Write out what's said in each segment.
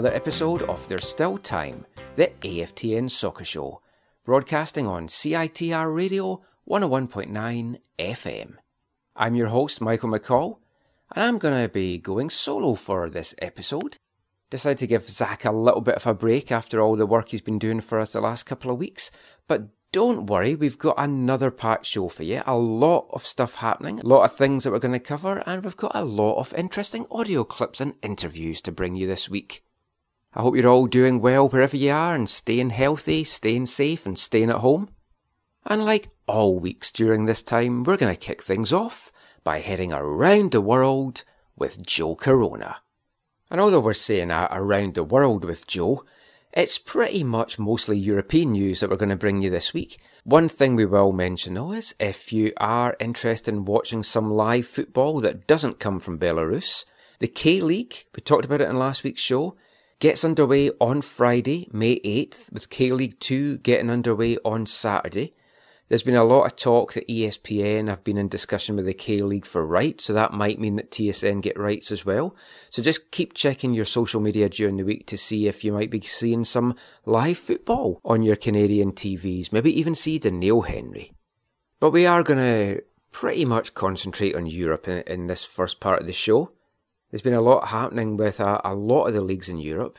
Another episode of There's Still Time, the AFTN Soccer Show, broadcasting on CITR Radio 101.9 FM. I'm your host, Michael McCall, and I'm going to be going solo for this episode. Decided to give Zach a little bit of a break after all the work he's been doing for us the last couple of weeks, but don't worry, we've got another packed show for you. A lot of stuff happening, a lot of things that we're going to cover, and we've got a lot of interesting audio clips and interviews to bring you this week. I hope you're all doing well wherever you are and staying healthy, staying safe, and staying at home. And like all weeks during this time, we're going to kick things off by heading around the world with Joe Corona. And although we're saying uh, around the world with Joe, it's pretty much mostly European news that we're going to bring you this week. One thing we will mention though is if you are interested in watching some live football that doesn't come from Belarus, the K League, we talked about it in last week's show, gets underway on Friday, May 8th, with K League 2 getting underway on Saturday. There's been a lot of talk that ESPN have been in discussion with the K League for rights, so that might mean that TSN get rights as well. So just keep checking your social media during the week to see if you might be seeing some live football on your Canadian TVs, maybe even see the Neil Henry. But we are going to pretty much concentrate on Europe in, in this first part of the show. There's been a lot happening with a, a lot of the leagues in Europe.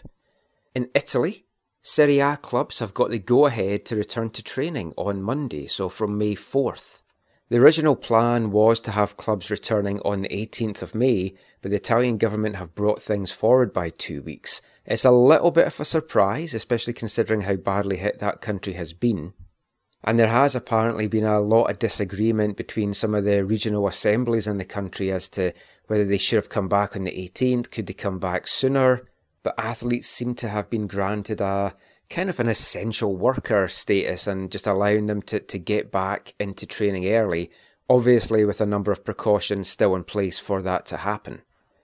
In Italy, Serie A clubs have got the go ahead to return to training on Monday, so from May 4th. The original plan was to have clubs returning on the 18th of May, but the Italian government have brought things forward by two weeks. It's a little bit of a surprise, especially considering how badly hit that country has been. And there has apparently been a lot of disagreement between some of the regional assemblies in the country as to whether they should have come back on the 18th, could they come back sooner? But athletes seem to have been granted a kind of an essential worker status and just allowing them to, to get back into training early, obviously with a number of precautions still in place for that to happen.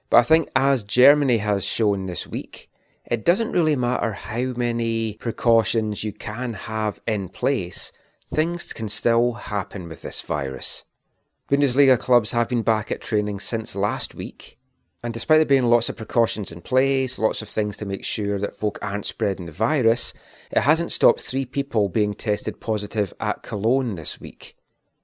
But I think as Germany has shown this week, it doesn't really matter how many precautions you can have in place, things can still happen with this virus. Bundesliga clubs have been back at training since last week, and despite there being lots of precautions in place, lots of things to make sure that folk aren't spreading the virus, it hasn't stopped three people being tested positive at Cologne this week.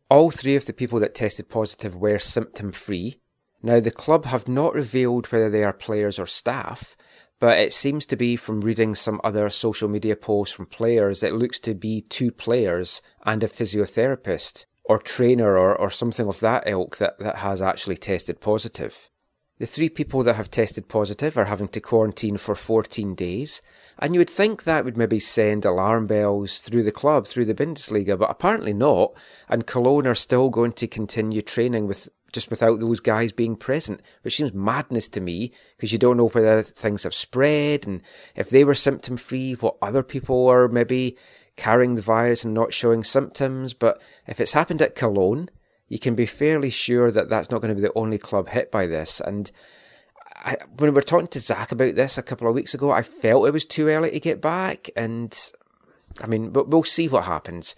All three of the people that tested positive were symptom free. Now, the club have not revealed whether they are players or staff, but it seems to be from reading some other social media posts from players, it looks to be two players and a physiotherapist or trainer or, or something of that ilk that, that has actually tested positive. The three people that have tested positive are having to quarantine for 14 days, and you would think that would maybe send alarm bells through the club, through the Bundesliga, but apparently not, and Cologne are still going to continue training with just without those guys being present, which seems madness to me, because you don't know whether things have spread, and if they were symptom free, what other people are maybe carrying the virus and not showing symptoms, but if it's happened at Cologne, you can be fairly sure that that's not going to be the only club hit by this. And I, when we were talking to Zach about this a couple of weeks ago, I felt it was too early to get back. And I mean, but we'll see what happens.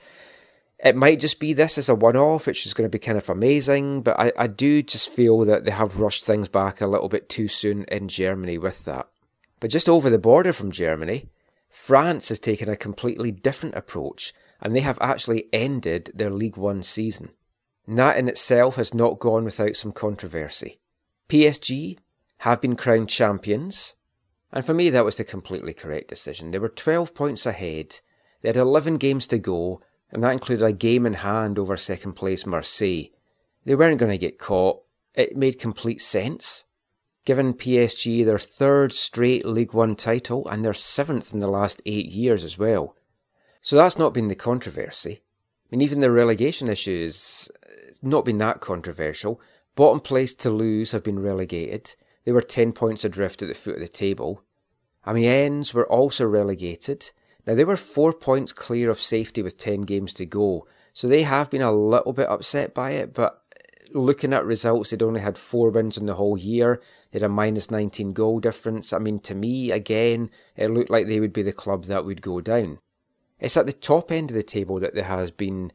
It might just be this as a one off, which is going to be kind of amazing. But I, I do just feel that they have rushed things back a little bit too soon in Germany with that. But just over the border from Germany, France has taken a completely different approach and they have actually ended their League One season. And that in itself has not gone without some controversy. PSG have been crowned champions, and for me that was the completely correct decision. They were 12 points ahead, they had 11 games to go, and that included a game in hand over second place Marseille. They weren't going to get caught. It made complete sense. Given PSG their third straight League One title and their seventh in the last eight years as well. So that's not been the controversy. I mean, even the relegation issues not been that controversial. Bottom place Toulouse have been relegated. They were 10 points adrift at the foot of the table. Amiens were also relegated. Now, they were 4 points clear of safety with 10 games to go, so they have been a little bit upset by it, but looking at results, they'd only had 4 wins in the whole year. They had a minus 19 goal difference. I mean, to me, again, it looked like they would be the club that would go down. It's at the top end of the table that there has been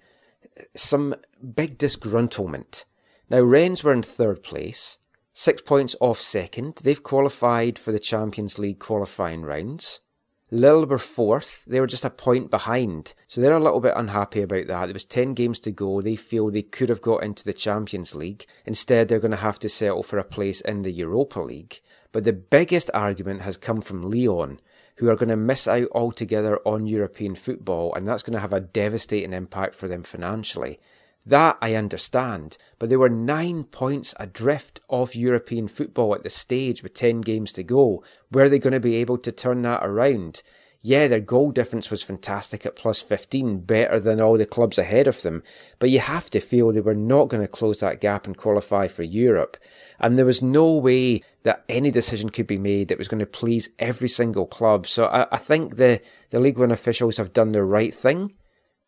some big disgruntlement. Now, Rennes were in third place, six points off second. They've qualified for the Champions League qualifying rounds. Lille were fourth. They were just a point behind. So they're a little bit unhappy about that. There was 10 games to go. They feel they could have got into the Champions League. Instead, they're going to have to settle for a place in the Europa League. But the biggest argument has come from Lyon, who are going to miss out altogether on European football, and that's going to have a devastating impact for them financially. That I understand, but they were nine points adrift of European football at the stage with 10 games to go. Were they going to be able to turn that around? Yeah, their goal difference was fantastic at plus 15, better than all the clubs ahead of them, but you have to feel they were not going to close that gap and qualify for Europe. And there was no way that any decision could be made that was going to please every single club. So I, I think the, the League One officials have done the right thing.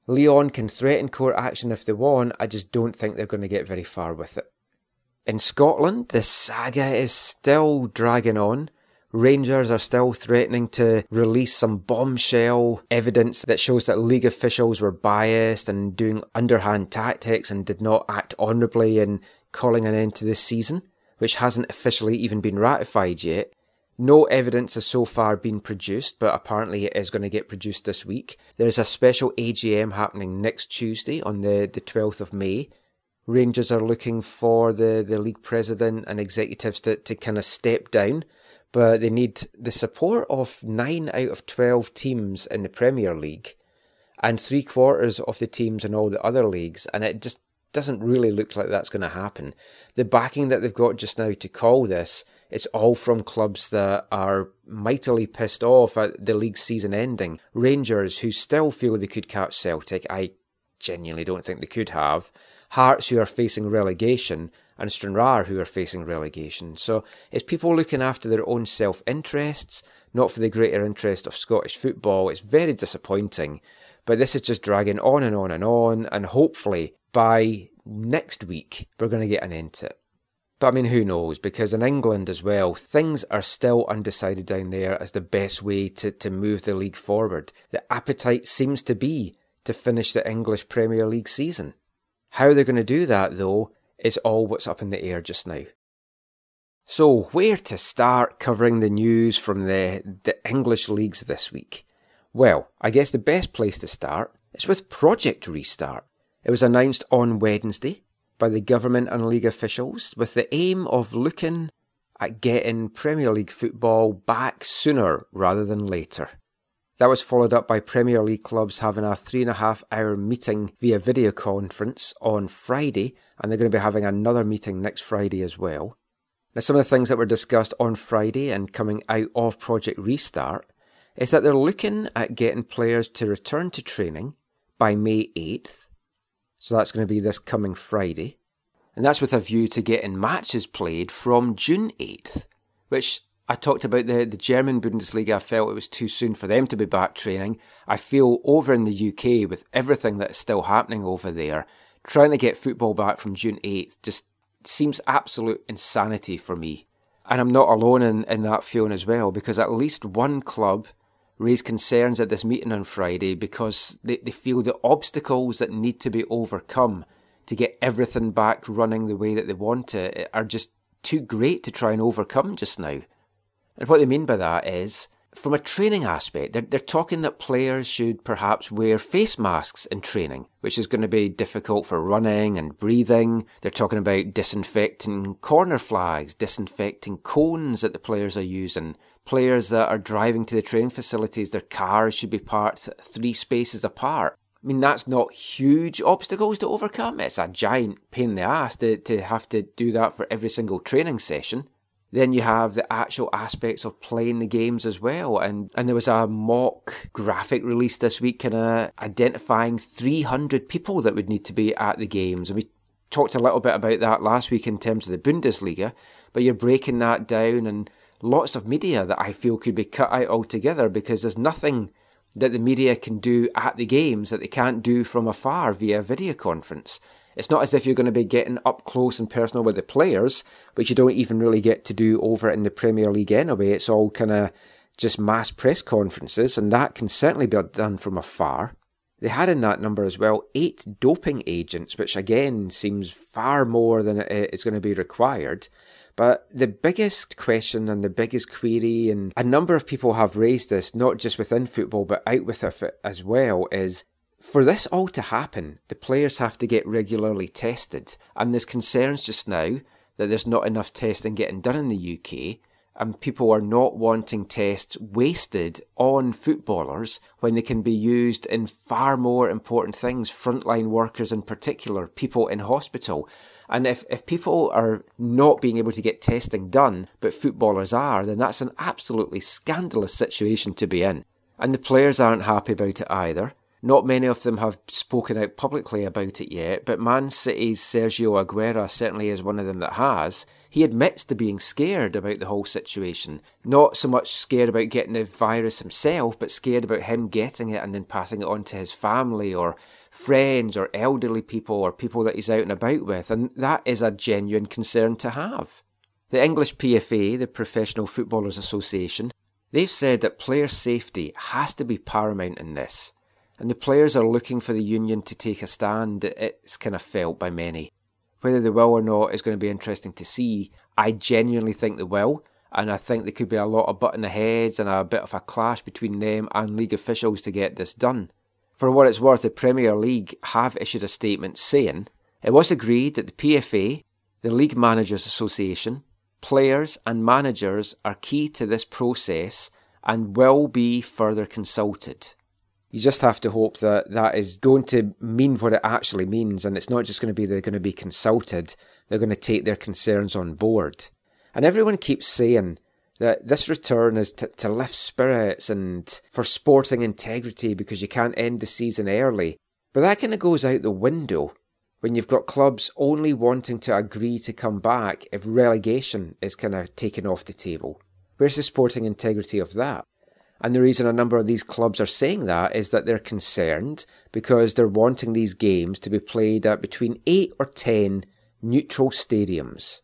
Lyon can threaten court action if they want, I just don't think they're going to get very far with it. In Scotland, the saga is still dragging on. Rangers are still threatening to release some bombshell evidence that shows that league officials were biased and doing underhand tactics and did not act honourably in calling an end to this season, which hasn't officially even been ratified yet. No evidence has so far been produced, but apparently it is going to get produced this week. There is a special AGM happening next Tuesday on the, the 12th of May. Rangers are looking for the, the league president and executives to, to kind of step down but they need the support of 9 out of 12 teams in the Premier League and three quarters of the teams in all the other leagues, and it just doesn't really look like that's going to happen. The backing that they've got just now to call this, it's all from clubs that are mightily pissed off at the league season ending. Rangers, who still feel they could catch Celtic, I genuinely don't think they could have. Hearts, who are facing relegation, and Stranraer who are facing relegation. So it's people looking after their own self interests, not for the greater interest of Scottish football. It's very disappointing. But this is just dragging on and on and on, and hopefully by next week we're going to get an end to it. But I mean, who knows? Because in England as well, things are still undecided down there as the best way to, to move the league forward. The appetite seems to be to finish the English Premier League season. How they're going to do that, though, is all what's up in the air just now. So, where to start covering the news from the, the English leagues this week? Well, I guess the best place to start is with Project Restart. It was announced on Wednesday by the government and league officials with the aim of looking at getting Premier League football back sooner rather than later. That was followed up by Premier League clubs having a three and a half hour meeting via video conference on Friday, and they're going to be having another meeting next Friday as well. Now, some of the things that were discussed on Friday and coming out of Project Restart is that they're looking at getting players to return to training by May 8th. So that's going to be this coming Friday. And that's with a view to getting matches played from June 8th, which I talked about the, the German Bundesliga. I felt it was too soon for them to be back training. I feel over in the UK, with everything that is still happening over there, trying to get football back from June 8th just seems absolute insanity for me. And I'm not alone in, in that feeling as well, because at least one club raised concerns at this meeting on Friday because they, they feel the obstacles that need to be overcome to get everything back running the way that they want it are just too great to try and overcome just now. And what they mean by that is from a training aspect, they're, they're talking that players should perhaps wear face masks in training, which is going to be difficult for running and breathing. They're talking about disinfecting corner flags, disinfecting cones that the players are using. Players that are driving to the training facilities, their cars should be parked three spaces apart. I mean, that's not huge obstacles to overcome. It's a giant pain in the ass to, to have to do that for every single training session. Then you have the actual aspects of playing the games as well. And, and there was a mock graphic released this week kind of identifying 300 people that would need to be at the games. And we talked a little bit about that last week in terms of the Bundesliga, but you're breaking that down and lots of media that I feel could be cut out altogether because there's nothing that the media can do at the games that they can't do from afar via video conference. It's not as if you're going to be getting up close and personal with the players, which you don't even really get to do over in the Premier League anyway. It's all kind of just mass press conferences, and that can certainly be done from afar. They had in that number as well eight doping agents, which again seems far more than is going to be required. But the biggest question and the biggest query, and a number of people have raised this, not just within football, but out with it as well, is for this all to happen, the players have to get regularly tested, and there's concerns just now that there's not enough testing getting done in the UK, and people are not wanting tests wasted on footballers when they can be used in far more important things, frontline workers in particular, people in hospital. And if, if people are not being able to get testing done, but footballers are, then that's an absolutely scandalous situation to be in. And the players aren't happy about it either. Not many of them have spoken out publicly about it yet, but Man City's Sergio Aguero certainly is one of them that has. He admits to being scared about the whole situation. Not so much scared about getting the virus himself, but scared about him getting it and then passing it on to his family or friends or elderly people or people that he's out and about with. And that is a genuine concern to have. The English PFA, the Professional Footballers Association, they've said that player safety has to be paramount in this and the players are looking for the union to take a stand. It's kind of felt by many. Whether they will or not is going to be interesting to see. I genuinely think they will, and I think there could be a lot of butting heads and a bit of a clash between them and league officials to get this done. For what it's worth, the Premier League have issued a statement saying it was agreed that the PFA, the League Managers Association, players and managers are key to this process and will be further consulted you just have to hope that that is going to mean what it actually means, and it's not just going to be they're going to be consulted, they're going to take their concerns on board. And everyone keeps saying that this return is to, to lift spirits and for sporting integrity because you can't end the season early. But that kind of goes out the window when you've got clubs only wanting to agree to come back if relegation is kind of taken off the table. Where's the sporting integrity of that? And the reason a number of these clubs are saying that is that they're concerned because they're wanting these games to be played at between 8 or 10 neutral stadiums.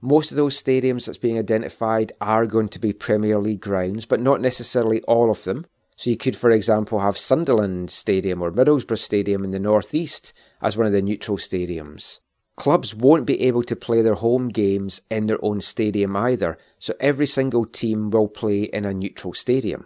Most of those stadiums that's being identified are going to be Premier League grounds, but not necessarily all of them. So you could, for example, have Sunderland Stadium or Middlesbrough Stadium in the northeast as one of the neutral stadiums. Clubs won't be able to play their home games in their own stadium either, so every single team will play in a neutral stadium.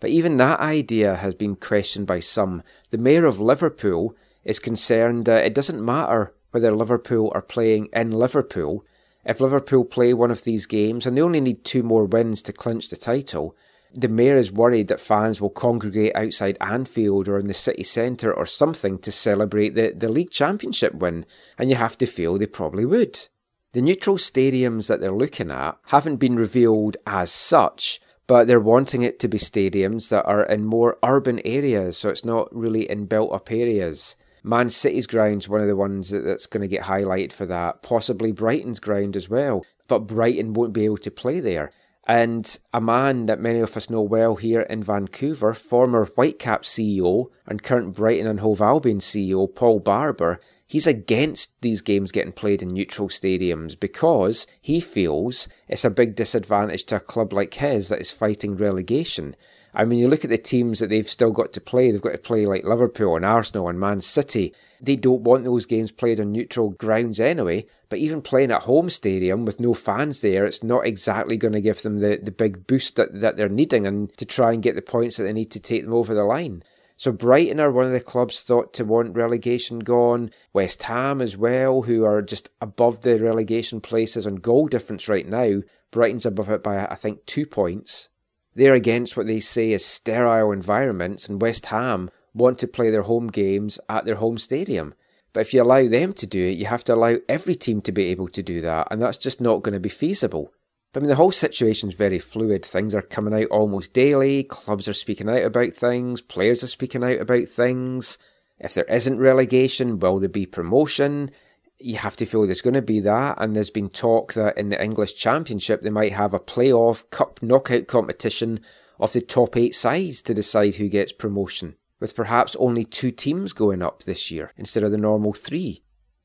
But even that idea has been questioned by some. The mayor of Liverpool is concerned that it doesn't matter whether Liverpool are playing in Liverpool. If Liverpool play one of these games and they only need two more wins to clinch the title, the mayor is worried that fans will congregate outside Anfield or in the city centre or something to celebrate the, the league championship win, and you have to feel they probably would. The neutral stadiums that they're looking at haven't been revealed as such, but they're wanting it to be stadiums that are in more urban areas, so it's not really in built up areas. Man City's ground's one of the ones that's going to get highlighted for that, possibly Brighton's ground as well, but Brighton won't be able to play there. And a man that many of us know well here in Vancouver, former Whitecap CEO and current Brighton and Hove Albion CEO Paul Barber, He's against these games getting played in neutral stadiums because he feels it's a big disadvantage to a club like his that is fighting relegation. I mean, you look at the teams that they've still got to play, they've got to play like Liverpool and Arsenal and Man City. They don't want those games played on neutral grounds anyway, but even playing at home stadium with no fans there, it's not exactly going to give them the, the big boost that, that they're needing and to try and get the points that they need to take them over the line. So Brighton are one of the clubs thought to want relegation gone. West Ham as well, who are just above the relegation places on goal difference right now. Brighton's above it by I think two points. They're against what they say is sterile environments, and West Ham want to play their home games at their home stadium. But if you allow them to do it, you have to allow every team to be able to do that, and that's just not going to be feasible. But I mean, the whole situation's very fluid. Things are coming out almost daily. Clubs are speaking out about things. Players are speaking out about things. If there isn't relegation, will there be promotion? You have to feel there's going to be that. And there's been talk that in the English Championship, they might have a playoff cup knockout competition of the top eight sides to decide who gets promotion, with perhaps only two teams going up this year instead of the normal three.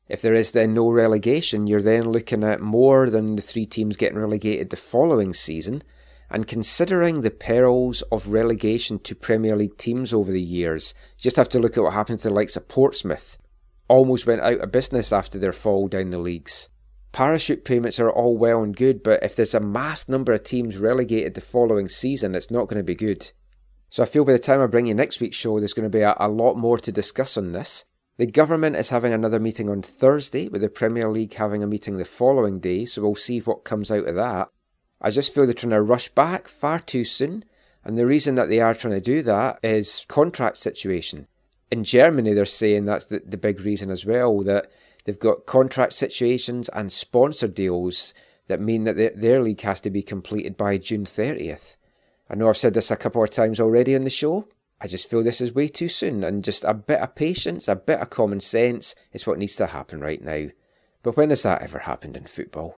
If there is then no relegation, you're then looking at more than the three teams getting relegated the following season. And considering the perils of relegation to Premier League teams over the years, you just have to look at what happened to the likes of Portsmouth. Almost went out of business after their fall down the leagues. Parachute payments are all well and good, but if there's a mass number of teams relegated the following season, it's not going to be good. So I feel by the time I bring you next week's show, there's going to be a, a lot more to discuss on this. The government is having another meeting on Thursday, with the Premier League having a meeting the following day, so we'll see what comes out of that. I just feel they're trying to rush back far too soon, and the reason that they are trying to do that is contract situation. In Germany, they're saying that's the, the big reason as well, that they've got contract situations and sponsor deals that mean that their, their league has to be completed by June 30th. I know I've said this a couple of times already on the show, I just feel this is way too soon, and just a bit of patience, a bit of common sense is what needs to happen right now. But when has that ever happened in football?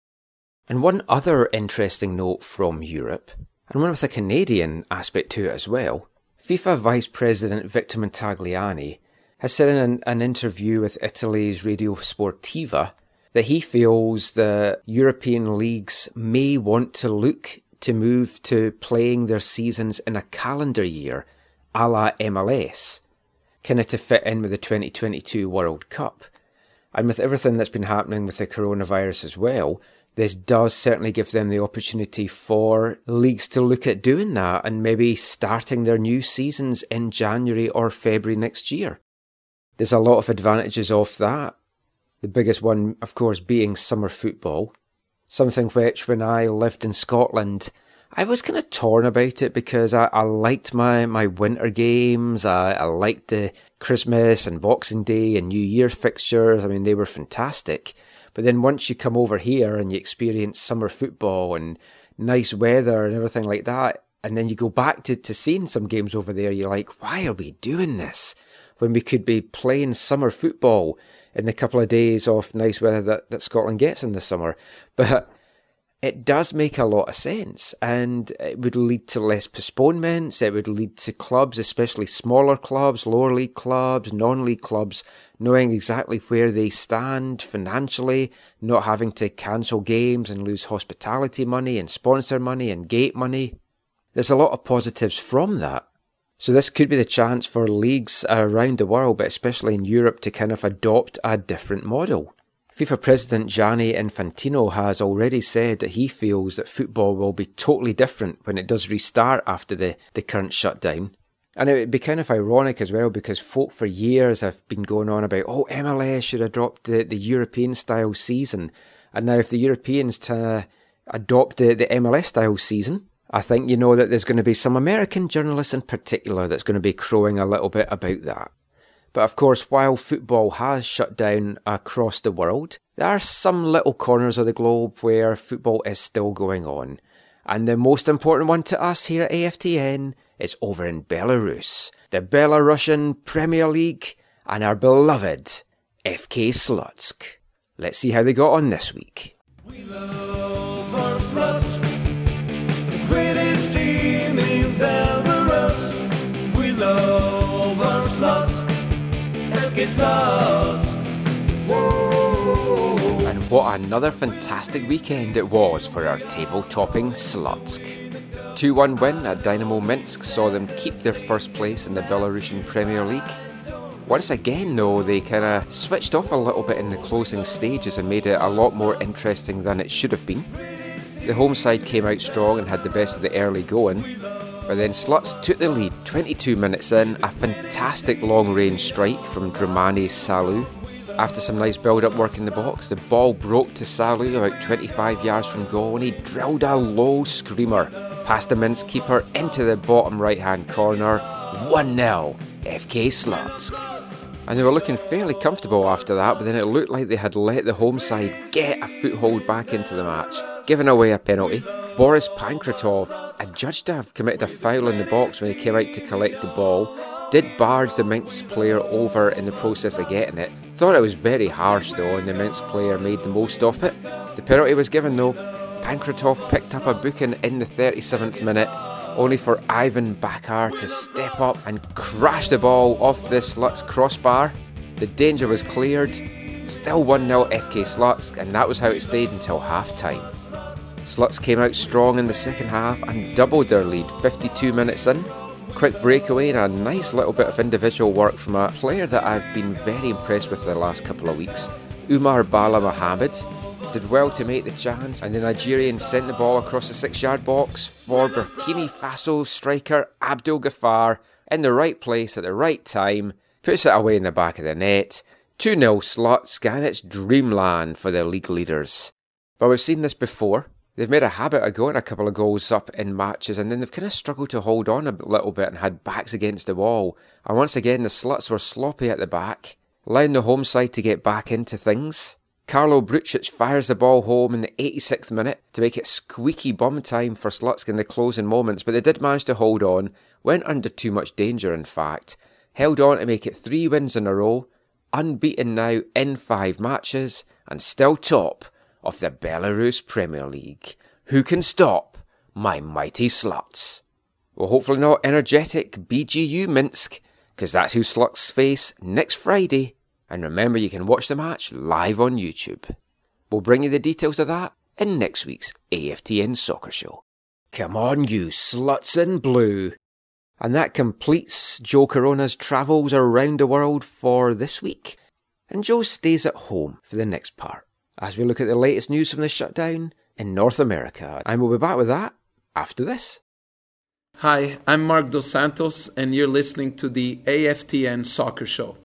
And one other interesting note from Europe, and one with a Canadian aspect to it as well. FIFA Vice President Victor Montagliani has said in an, an interview with Italy's Radio Sportiva that he feels the European leagues may want to look to move to playing their seasons in a calendar year a la MLS, of to fit in with the 2022 World Cup. And with everything that's been happening with the coronavirus as well, this does certainly give them the opportunity for leagues to look at doing that and maybe starting their new seasons in January or February next year. There's a lot of advantages of that. The biggest one, of course, being summer football. Something which, when I lived in Scotland, I was kind of torn about it because I, I liked my, my winter games. I, I liked the Christmas and Boxing Day and New Year fixtures. I mean, they were fantastic. But then once you come over here and you experience summer football and nice weather and everything like that, and then you go back to, to seeing some games over there, you're like, why are we doing this? When we could be playing summer football in the couple of days of nice weather that, that Scotland gets in the summer. But it does make a lot of sense and it would lead to less postponements. It would lead to clubs, especially smaller clubs, lower league clubs, non league clubs, knowing exactly where they stand financially, not having to cancel games and lose hospitality money and sponsor money and gate money. There's a lot of positives from that. So this could be the chance for leagues around the world, but especially in Europe, to kind of adopt a different model. FIFA President Gianni Infantino has already said that he feels that football will be totally different when it does restart after the, the current shutdown. And it would be kind of ironic as well because folk for years have been going on about, oh, MLS should adopt the, the European style season. And now if the Europeans to adopt the, the MLS style season, I think you know that there's going to be some American journalists in particular that's going to be crowing a little bit about that. But of course, while football has shut down across the world, there are some little corners of the globe where football is still going on. And the most important one to us here at AFTN is over in Belarus, the Belarusian Premier League, and our beloved FK Slutsk. Let's see how they got on this week. We love our Slutsk, the greatest team in Belarus. We love. And what another fantastic weekend it was for our table topping Slutsk. 2 1 win at Dynamo Minsk saw them keep their first place in the Belarusian Premier League. Once again, though, they kind of switched off a little bit in the closing stages and made it a lot more interesting than it should have been. The home side came out strong and had the best of the early going, but then Sluts took the lead 22 minutes in, a fantastic long range strike from Dramane Salu. After some nice build up work in the box, the ball broke to Salu about 25 yards from goal and he drilled a low screamer past the Minsk keeper into the bottom right hand corner. 1 0 FK Slutsk. And they were looking fairly comfortable after that, but then it looked like they had let the home side get a foothold back into the match, giving away a penalty. Boris Pankratov, adjudged to have committed a foul in the box when he came out to collect the ball, did barge the Minsk player over in the process of getting it. Thought it was very harsh though, and the Minsk player made the most of it. The penalty was given though. Pankratov picked up a booking in the 37th minute, only for Ivan Bakhar to step up and crash the ball off the Sluts crossbar. The danger was cleared. Still 1 0 FK Sluts, and that was how it stayed until half time. Sluts came out strong in the second half and doubled their lead 52 minutes in. Quick breakaway and a nice little bit of individual work from a player that I've been very impressed with the last couple of weeks, Umar Bala Mohammed. Did well to make the chance, and the Nigerian sent the ball across the six yard box for Burkina Faso striker Abdul Ghaffar in the right place at the right time, puts it away in the back of the net. 2 0 Sluts, and it's dreamland for the league leaders. But we've seen this before. They've made a habit of going a couple of goals up in matches and then they've kind of struggled to hold on a little bit and had backs against the wall. And once again, the sluts were sloppy at the back, allowing the home side to get back into things. Karlo Bručić fires the ball home in the 86th minute to make it squeaky bum time for Slutsk in the closing moments, but they did manage to hold on, went under too much danger in fact, held on to make it three wins in a row, unbeaten now in five matches, and still top of the Belarus Premier League. Who can stop my mighty sluts? Well, hopefully not Energetik BGU Minsk, because that's who sluts face next Friday. And remember, you can watch the match live on YouTube. We'll bring you the details of that in next week's AFTN Soccer Show. Come on, you sluts in blue. And that completes Joe Corona's travels around the world for this week. And Joe stays at home for the next part as we look at the latest news from the shutdown in North America. And we'll be back with that after this. Hi, I'm Mark Dos Santos, and you're listening to the AFTN Soccer Show.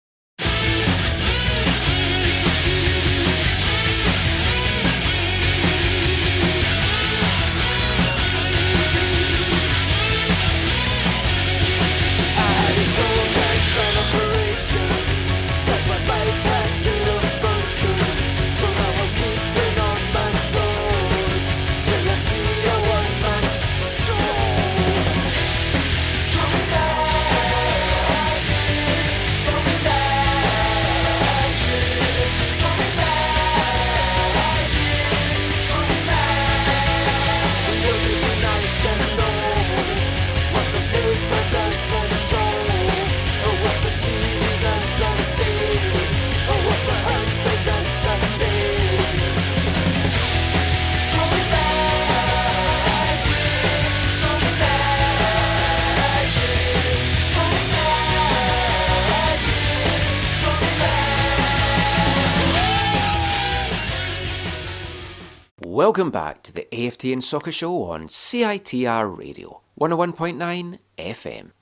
Welcome back to the AFTN Soccer Show on CITR Radio 101.9 FM.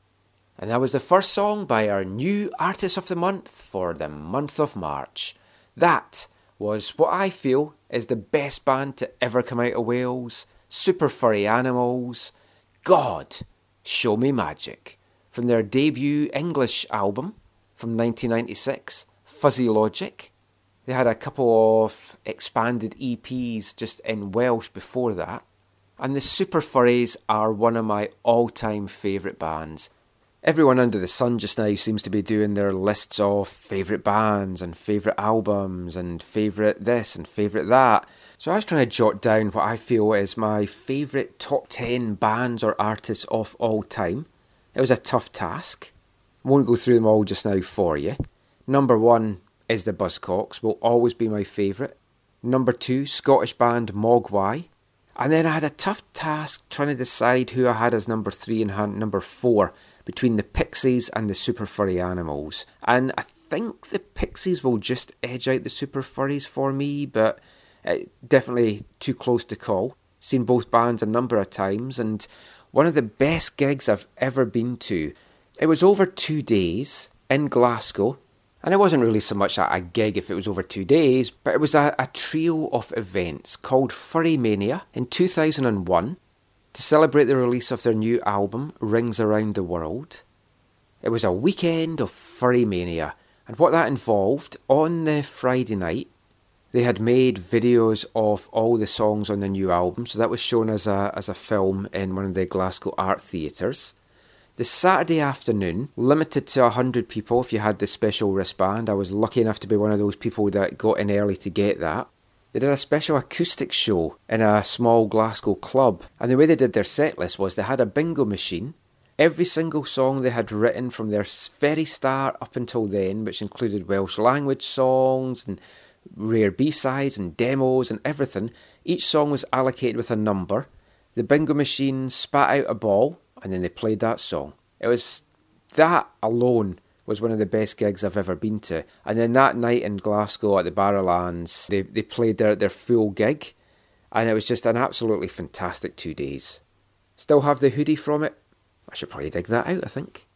And that was the first song by our new Artist of the Month for the month of March. That was what I feel is the best band to ever come out of Wales Super Furry Animals. God, Show Me Magic. From their debut English album from 1996, Fuzzy Logic. They had a couple of expanded EPs just in Welsh before that. And the Super Furries are one of my all time favourite bands. Everyone under the sun just now seems to be doing their lists of favourite bands and favourite albums and favourite this and favourite that. So I was trying to jot down what I feel is my favourite top 10 bands or artists of all time. It was a tough task. Won't go through them all just now for you. Number one, is the Buzzcocks, will always be my favourite. Number two, Scottish band Mogwai. And then I had a tough task trying to decide who I had as number three and number four between the Pixies and the Super Furry Animals. And I think the Pixies will just edge out the Super Furries for me, but uh, definitely too close to call. Seen both bands a number of times, and one of the best gigs I've ever been to. It was over two days in Glasgow, and it wasn't really so much a, gig if it was over two days, but it was a, a trio of events called Furry Mania in 2001 to celebrate the release of their new album, Rings Around the World. It was a weekend of Furry Mania, and what that involved on the Friday night, they had made videos of all the songs on the new album, so that was shown as a, as a film in one of the Glasgow art theatres. The Saturday afternoon, limited to 100 people if you had the special wristband. I was lucky enough to be one of those people that got in early to get that. They did a special acoustic show in a small Glasgow club, and the way they did their set list was they had a bingo machine. Every single song they had written from their very start up until then, which included Welsh language songs and rare B sides and demos and everything, each song was allocated with a number. The bingo machine spat out a ball, and then they played that song. It was that alone was one of the best gigs I've ever been to. And then that night in Glasgow at the Barrowlands, they, they played their, their full gig, and it was just an absolutely fantastic two days. Still have the hoodie from it? I should probably dig that out, I think.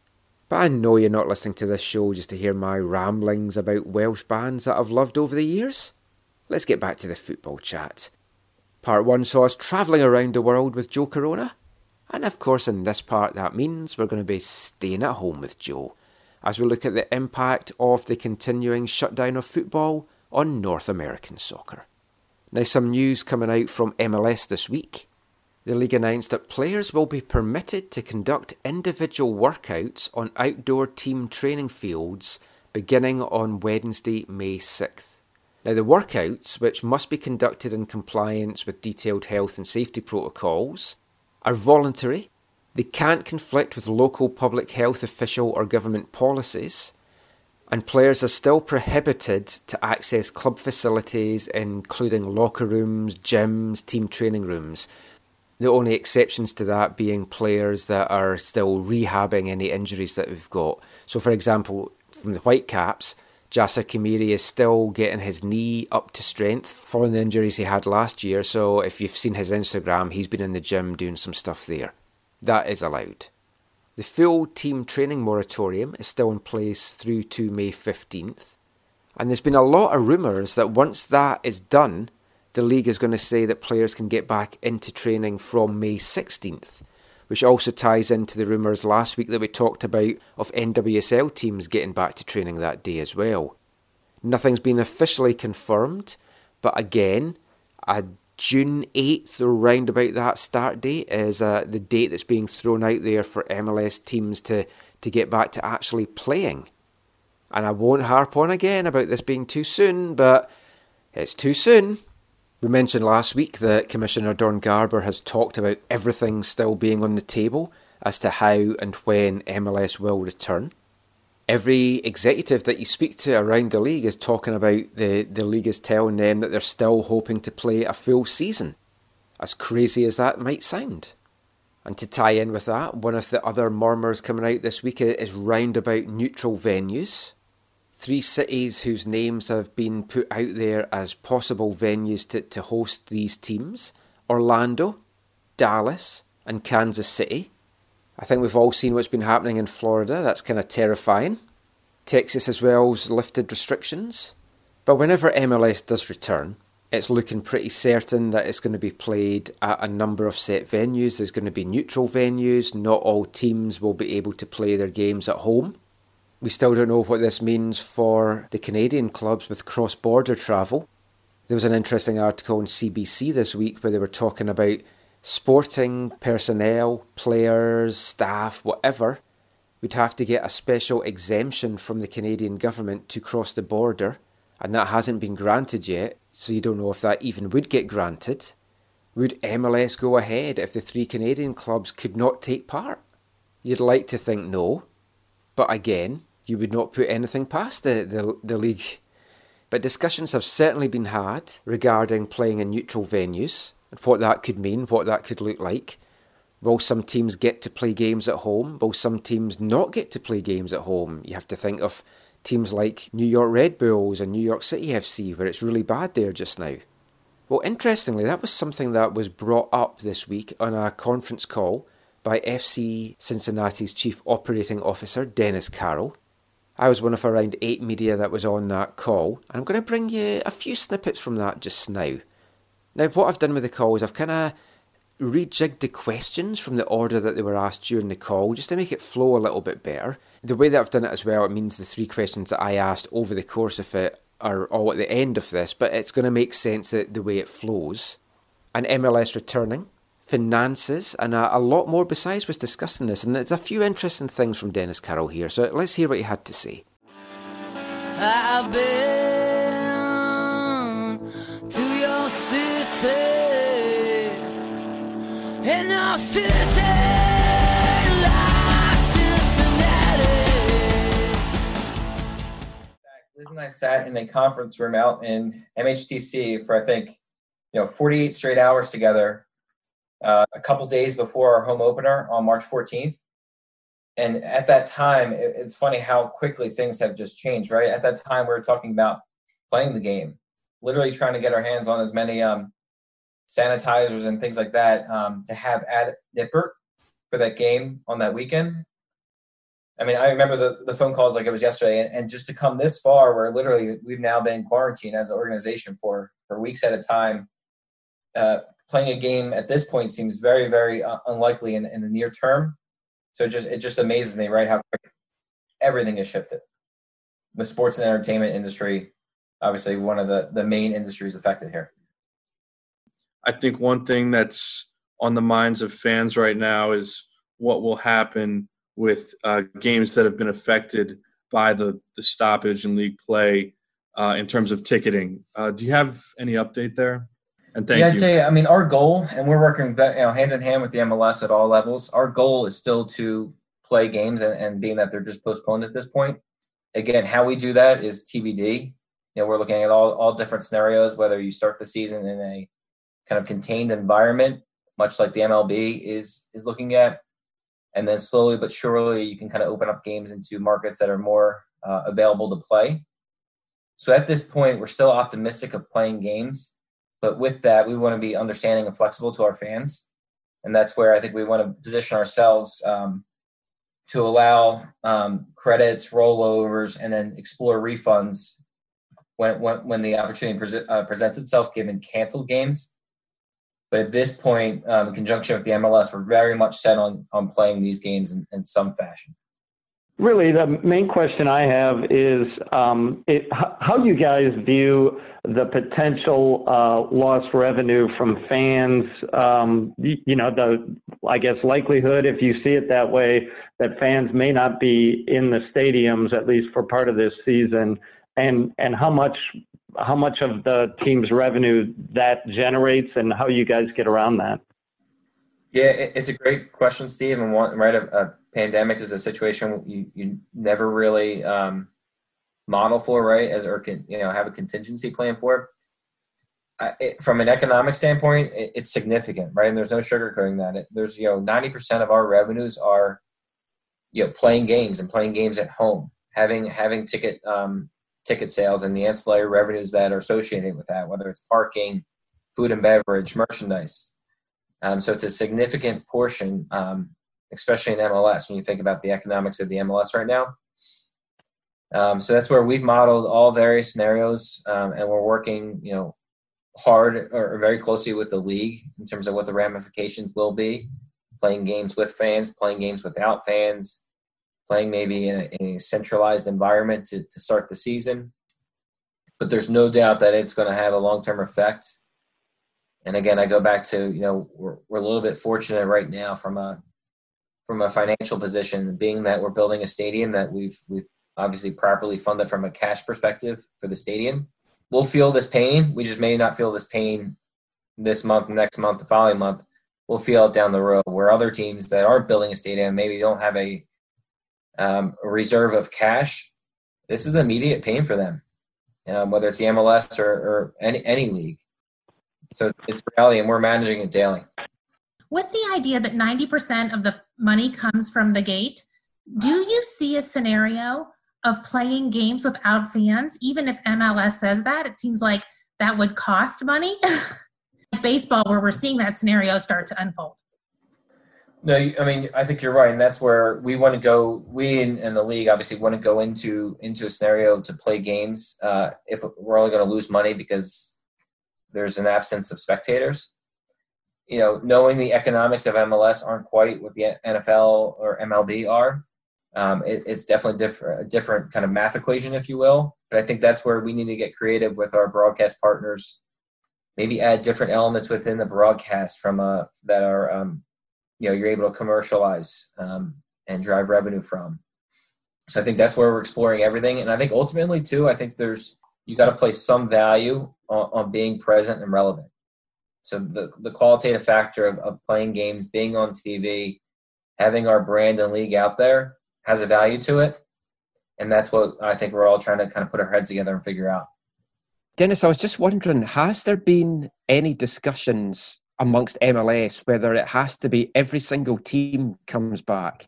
But I know you're not listening to this show just to hear my ramblings about Welsh bands that I've loved over the years. Let's get back to the football chat. Part 1 saw us travelling around the world with Joe Corona. And of course, in this part, that means we're going to be staying at home with Joe as we look at the impact of the continuing shutdown of football on North American soccer. Now, some news coming out from MLS this week. The league announced that players will be permitted to conduct individual workouts on outdoor team training fields beginning on Wednesday, May 6th. Now, the workouts, which must be conducted in compliance with detailed health and safety protocols, are voluntary, they can't conflict with local public health official or government policies, and players are still prohibited to access club facilities, including locker rooms, gyms, team training rooms. The only exceptions to that being players that are still rehabbing any injuries that we've got. So, for example, from the Whitecaps, Jasser Khmiri is still getting his knee up to strength following the injuries he had last year. So if you've seen his Instagram, he's been in the gym doing some stuff there. That is allowed. The full team training moratorium is still in place through to May 15th. And there's been a lot of rumours that once that is done, the league is going to say that players can get back into training from May 16th which also ties into the rumours last week that we talked about of NWSL teams getting back to training that day as well. Nothing's been officially confirmed, but again, a June 8th or round about that start date is uh, the date that's being thrown out there for MLS teams to, to get back to actually playing. And I won't harp on again about this being too soon, but it's too soon. We mentioned last week that Commissioner Don Garber has talked about everything still being on the table as to how and when MLS will return. Every executive that you speak to around the league is talking about the, the league is telling them that they're still hoping to play a full season, as crazy as that might sound. And to tie in with that, one of the other murmurs coming out this week is round about neutral venues three cities whose names have been put out there as possible venues to, to host these teams Orlando, Dallas, and Kansas City. I think we've all seen what's been happening in Florida. That's kind of terrifying. Texas as well's lifted restrictions. But whenever MLS does return, it's looking pretty certain that it's going to be played at a number of set venues. There's going to be neutral venues. Not all teams will be able to play their games at home. We still don't know what this means for the Canadian clubs with cross border travel. There was an interesting article on CBC this week where they were talking about sporting personnel, players, staff, whatever, would have to get a special exemption from the Canadian government to cross the border, and that hasn't been granted yet, so you don't know if that even would get granted. Would MLS go ahead if the three Canadian clubs could not take part? You'd like to think no, but again, you would not put anything past the, the, the league. But discussions have certainly been had regarding playing in neutral venues. and what that could mean, what that could look like. Will some teams get to play games at home? Will some teams not get to play games at home? You have to think of teams like New York Red Bulls and New York City FC, where it's really bad there just now. Well, interestingly, that was something that was brought up this week on a conference call by FC Cincinnati's Chief Operating Officer, Dennis Carroll. I was one of around eight media that was on that call, and I'm going to bring you a few snippets from that just now. Now, what I've done with the call is I've kind of rejigged the questions from the order that they were asked during the call just to make it flow a little bit better. The way that I've done it as well, it means the three questions that I asked over the course of it are all at the end of this, but it's going to make sense the way it flows. And MLS returning, finances, and a, a, lot more besides was discussed in this. And there's a few interesting things from Dennis Carroll here, so let's hear what he had to say. I've been to your city, in your city. Liz and I sat in a conference room out in MHTC for I think you know 48 straight hours together, uh, a couple days before our home opener on March 14th. And at that time, it, it's funny how quickly things have just changed. Right at that time, we were talking about playing the game, literally trying to get our hands on as many um, sanitizers and things like that um, to have at Nippert for that game on that weekend. I mean, I remember the, the phone calls like it was yesterday, and, and, just to come this far, where literally we've now been quarantined as an organization for for weeks at a time. Uh, playing a game at this point seems very, very uh, unlikely in, in the near term. So it just it just amazes me, right? How everything has shifted. The sports and entertainment industry, obviously, one of the the main industries affected here. I think one thing that's on the minds of fans right now is what will happen with uh, games that have been affected by the, the stoppage in league play uh, in terms of ticketing. Uh, do you have any update there? And thank yeah, I'd you. say, I mean, our goal, and we're working you know, hand in hand with the MLS at all levels. Our goal is still to play games, and, and being that they're just postponed at this point. Again, how we do that is TBD. You know, we're looking at all, all different scenarios, whether you start the season in a kind of contained environment, much like the MLB is is looking at, and then slowly but surely you can kind of open up games into markets that are more uh, available to play. So at this point, we're still optimistic of playing games, but with that, we want to be understanding and flexible to our fans, and that's where I think we want to position ourselves um, to allow um, credits, rollovers, and then explore refunds when when, when the opportunity pre- uh, presents itself, given canceled games. But at this point, um, in conjunction with the MLS, we're very much set on, on playing these games in, in some fashion. Really, the main question I have is um, how do you guys view the potential uh, lost revenue from fans. Um, you, know, the I guess likelihood, if you see it that way, that fans may not be in the stadiums at least for part of this season, and how much how much of the team's revenue that generates and how you guys get around that. Yeah, it's a great question, Steve. And one, right, a, pandemic is a situation you, you never really um, model for, right? As or can you know have a contingency plan for. It, from an economic standpoint, it, it's significant, right? And there's no sugarcoating that. It, there's you know 90% of our revenues are you know playing games and playing games at home, having having ticket um, ticket sales and the ancillary revenues that are associated with that, whether it's parking, food and beverage, merchandise. Um, so it's a significant portion, um, especially in MLS when you think about the economics of the MLS right now. Um, so that's where we've modeled all various scenarios, um, and we're working, you know, hard or very closely with the league in terms of what the ramifications will be. Playing games with fans, playing games without fans, playing maybe in a, in a centralized environment to, to start the season. But there's no doubt that it's going to have a long term effect. And again, I go back to you know we're we're a little bit fortunate right now from a from a financial position, being that we're building a stadium that we've we've obviously properly funded from a cash perspective for the stadium. We'll feel this pain. We just may not feel this pain this month, next month, the following month. We'll feel it down the road. Where other teams that aren't building a stadium maybe don't have a um, reserve of cash, this is immediate pain for them, um, whether it's the MLS or, or any, any league. So it's reality, and we're managing it daily. With the idea that 90% of the money comes from the gate, do you see a scenario of playing games without fans, even if MLS says that? It seems like that would cost money. Baseball, where we're seeing that scenario start to unfold. No, I mean, I think you're right, and that's where we want to go. We in, in the league obviously want to go into into a scenario to play games uh, if we're only going to lose money because there's an absence of spectators. You know, knowing the economics of MLS aren't quite what the NFL or MLB are, um, it, it's definitely different, a different kind of math equation, if you will. But I think that's where we need to get creative with our broadcast partners. Maybe add different elements within the broadcast from uh, that are um, you know you're able to commercialize um, and drive revenue from. So I think that's where we're exploring everything, and I think ultimately too, I think there's you got to place some value on, on being present and relevant. So the the qualitative factor of, of playing games, being on TV, having our brand and league out there has a value to it, and that's what I think we're all trying to kind of put our heads together and figure out. Dennis, I was just wondering, has there been any discussions amongst MLS whether it has to be every single team comes back?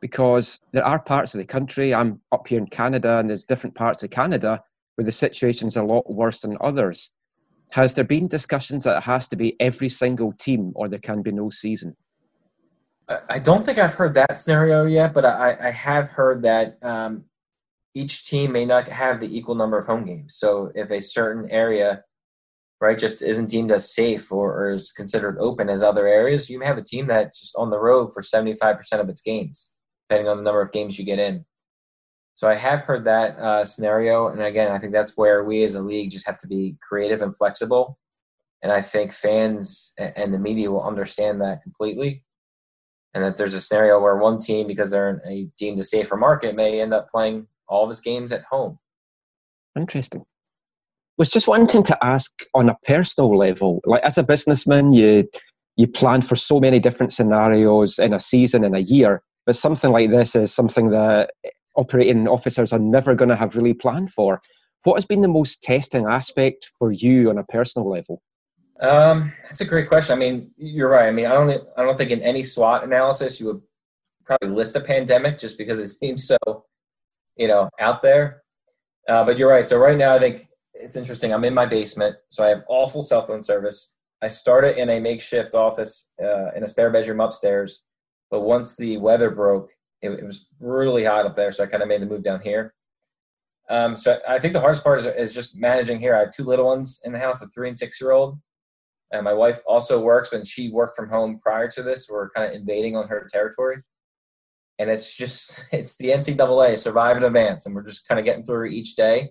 Because there are parts of the country, I'm up here in Canada, and there's different parts of Canada where the situation's a lot worse than others. Has there been discussions that it has to be every single team or there can be no season? I- don't think I've heard that scenario yet, but I, I have heard that um, each team may not have the equal number of home games. So if a certain area, right, just isn't deemed as safe or, or is considered open as other areas, you may have a team that's just on the road for 75% of its games, depending on the number of games you get in. So I have heard that uh, scenario, and again, I think that's where we as a league just have to be creative and flexible. And I think fans and the media will understand that completely and that there's a scenario where one team, because they're a deemed a safer market, may end up playing all of its games at home. Interesting. Was just wanting to ask on a personal level, like as a businessman, you you plan for so many different scenarios in a season in a year, but something like this is something that operating officers are never going to have really planned for. What has been the most testing aspect for you on a personal level? Um, that's a great question. I mean, you're right. I mean, I don't, I don't think in any SWOT analysis you would probably list a pandemic just because it seems so, you know, out there. Uh, but you're right. So right now, I think it's interesting. I'm in my basement, so I have awful cell phone service. I started in a makeshift office uh, in a spare bedroom upstairs, but once the weather broke, it, it was really hot up there, so I kind of made the move down here. Um, so I think the hardest part is, is just managing here. I have two little ones in the house, a three and six year old. And my wife also works, but she worked from home prior to this. We're kind of invading on her territory. And it's just, it's the NCAA, survive in advance. And we're just kind of getting through each day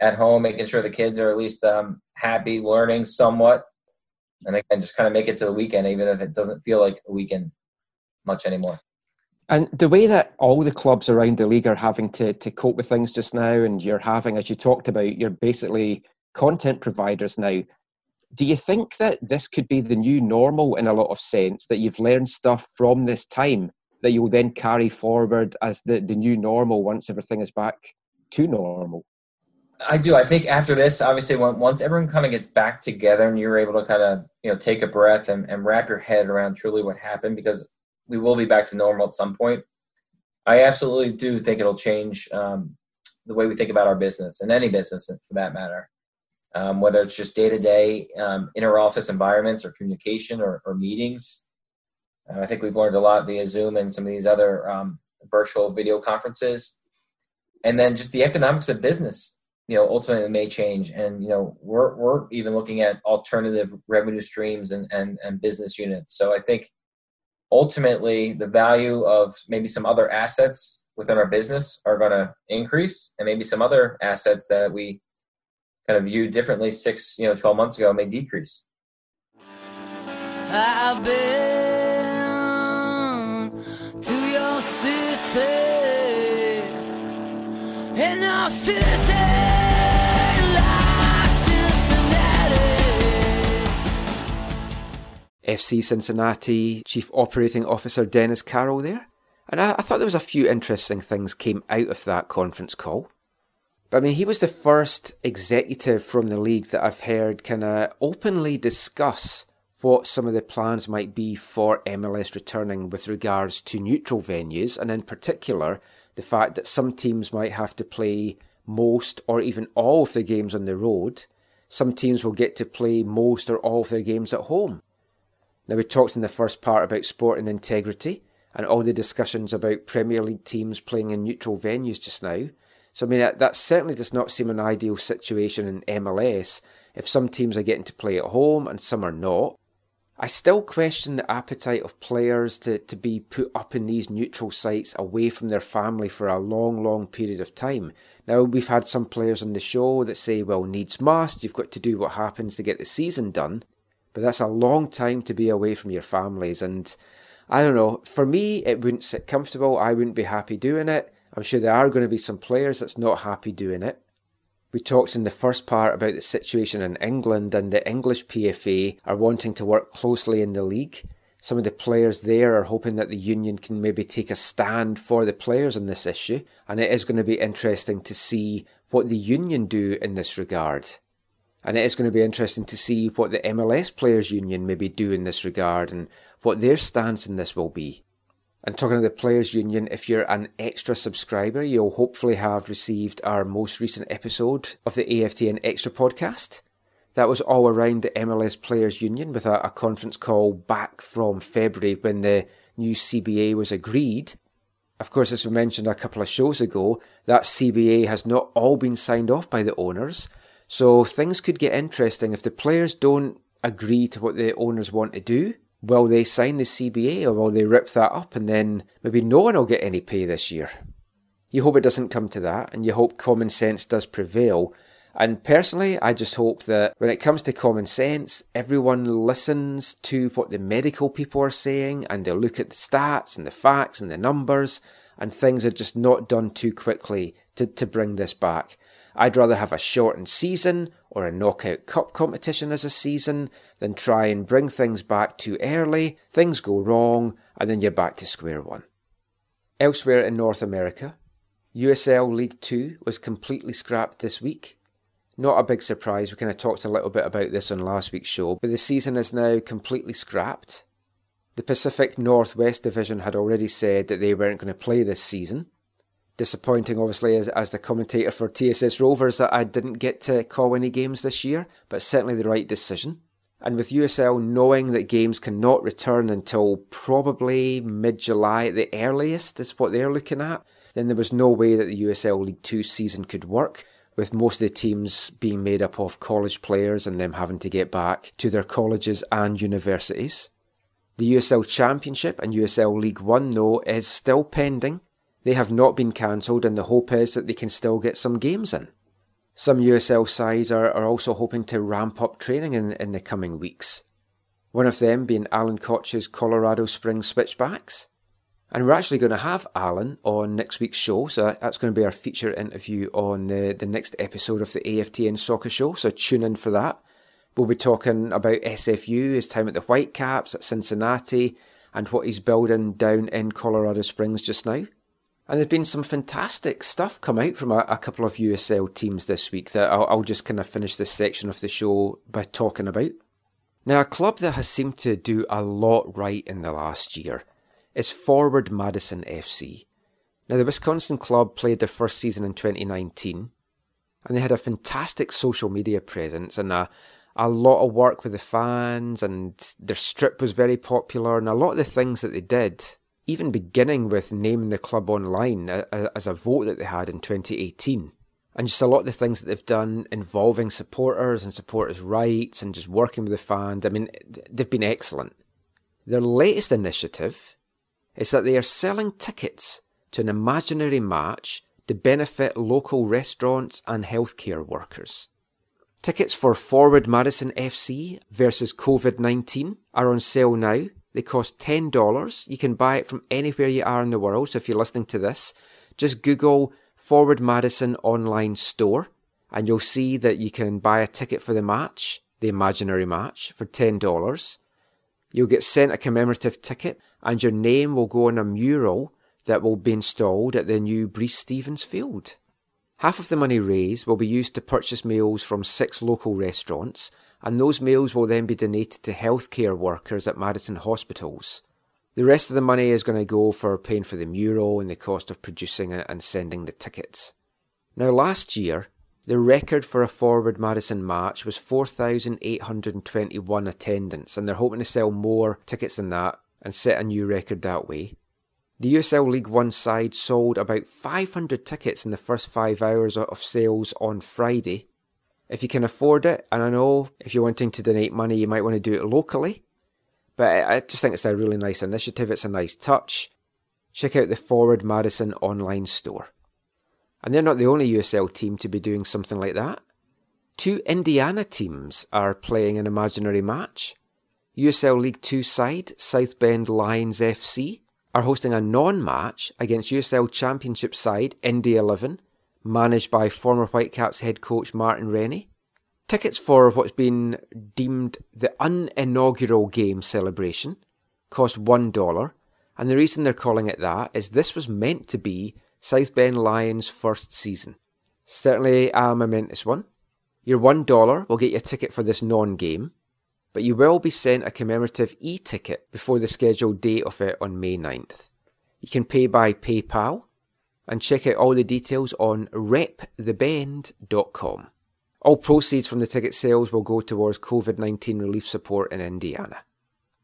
at home, making sure the kids are at least um, happy, learning somewhat. And again, just kind of make it to the weekend, even if it doesn't feel like a weekend much anymore. And the way that all the clubs around the league are having to, to cope with things just now, and you're having, as you talked about, you're basically content providers now. Do you think that this could be the new normal in a lot of sense, that you've learned stuff from this time that you'll then carry forward as the, the new normal once everything is back to normal? I do. I think after this, obviously, once everyone kind of gets back together and you're able to kind of you know take a breath and, and wrap your head around truly what happened, because we will be back to normal at some point. I absolutely do think it'll change um, the way we think about our business and any business for that matter. Um, whether it's just day to day inner office environments or communication or, or meetings. Uh, I think we've learned a lot via Zoom and some of these other um, virtual video conferences. And then just the economics of business you know ultimately may change and you know we're we're even looking at alternative revenue streams and and, and business units so i think ultimately the value of maybe some other assets within our business are going to increase and maybe some other assets that we kind of viewed differently six you know 12 months ago may decrease. I've been to your city, in city, FC Cincinnati Chief Operating Officer Dennis Carroll there. And I, I thought there was a few interesting things came out of that conference call. But I mean, he was the first executive from the league that I've heard kind of openly discuss what some of the plans might be for MLS returning with regards to neutral venues, and in particular, the fact that some teams might have to play most or even all of their games on the road. Some teams will get to play most or all of their games at home. Now, we talked in the first part about sport and integrity and all the discussions about Premier League teams playing in neutral venues just now. So, I mean, that, that certainly does not seem an ideal situation in MLS if some teams are getting to play at home and some are not. I still question the appetite of players to, to be put up in these neutral sites away from their family for a long, long period of time. Now, we've had some players on the show that say, well, needs must, you've got to do what happens to get the season done. But that's a long time to be away from your families. And I don't know, for me, it wouldn't sit comfortable. I wouldn't be happy doing it. I'm sure there are going to be some players that's not happy doing it. We talked in the first part about the situation in England and the English PFA are wanting to work closely in the league. Some of the players there are hoping that the union can maybe take a stand for the players on this issue, and it is going to be interesting to see what the union do in this regard. And it is going to be interesting to see what the MLS Players Union maybe do in this regard and what their stance in this will be. And talking of the Players Union, if you're an extra subscriber, you'll hopefully have received our most recent episode of the AFTN Extra podcast. That was all around the MLS Players Union with a, a conference call back from February when the new CBA was agreed. Of course, as we mentioned a couple of shows ago, that CBA has not all been signed off by the owners, so things could get interesting if the players don't agree to what the owners want to do will they sign the CBA or will they rip that up and then maybe no one will get any pay this year? You hope it doesn't come to that and you hope common sense does prevail. And personally, I just hope that when it comes to common sense, everyone listens to what the medical people are saying and they look at the stats and the facts and the numbers and things are just not done too quickly to, to bring this back. I'd rather have a shortened season or a knockout cup competition as a season than try and bring things back too early, things go wrong, and then you're back to square one. Elsewhere in North America, USL League Two was completely scrapped this week. Not a big surprise, we kind of talked a little bit about this on last week's show, but the season is now completely scrapped. The Pacific Northwest Division had already said that they weren't going to play this season, disappointing, obviously, as, as the commentator for TSS Rovers, that I didn't get to call any games this year, but certainly the right decision. And with USL knowing that games cannot return until probably mid July at the earliest, is what they're looking at, then there was no way that the USL League Two season could work, with most of the teams being made up of college players and them having to get back to their colleges and universities. The USL Championship and USL League One, though, is still pending, they have not been cancelled, and the hope is that they can still get some games in. Some USL sides are, are also hoping to ramp up training in, in the coming weeks. One of them being Alan Koch's Colorado Springs Switchbacks. And we're actually going to have Alan on next week's show, so that's going to be our feature interview on the, the next episode of the AFTN Soccer Show, so tune in for that. We'll be talking about SFU, his time at the Whitecaps, at Cincinnati, and what he's building down in Colorado Springs just now. And there's been some fantastic stuff come out from a, a couple of USL teams this week that I'll, I'll just kind of finish this section of the show by talking about. Now, a club that has seemed to do a lot right in the last year is Forward Madison FC. Now, the Wisconsin club played their first season in 2019, and they had a fantastic social media presence and a, a lot of work with the fans, and their strip was very popular, and a lot of the things that they did even beginning with naming the club online uh, uh, as a vote that they had in 2018. And just a lot of the things that they've done involving supporters and supporters' rights and just working with the fans, I mean, they've been excellent. Their latest initiative is that they are selling tickets to an imaginary match to benefit local restaurants and healthcare workers. Tickets for Forward Madison FC versus COVID 19 are on sale now they cost $10. You can buy it from anywhere you are in the world. So if you're listening to this, just Google Forward Madison online store and you'll see that you can buy a ticket for the match, the imaginary match, for $10. You'll get sent a commemorative ticket and your name will go on a mural that will be installed at the new Breese Stevens Field. Half of the money raised will be used to purchase meals from six local restaurants, and those meals will then be donated to healthcare workers at Madison hospitals. The rest of the money is going to go for paying for the mural and the cost of producing it and sending the tickets. Now, last year, the record for a Forward Madison match was 4,821 attendance, and they're hoping to sell more tickets than that and set a new record that way. The USL League One side sold about 500 tickets in the first five hours of sales on Friday. If you can afford it, and I know if you're wanting to donate money, you might want to do it locally, but I just think it's a really nice initiative. It's a nice touch. Check out the Forward Madison online store. And they're not the only USL team to be doing something like that. Two Indiana teams are playing an imaginary match. USL League Two side, South Bend Lions FC, are hosting a non match against USL Championship side, Indy 11, managed by former Whitecaps head coach Martin Rennie. Tickets for what's been deemed the uninaugural game celebration cost $1, and the reason they're calling it that is this was meant to be South Bend Lions' first season. Certainly a momentous one. Your $1 will get you a ticket for this non game, but you will be sent a commemorative e ticket before the scheduled date of it on May 9th. You can pay by PayPal and check out all the details on repthebend.com. All proceeds from the ticket sales will go towards COVID 19 relief support in Indiana.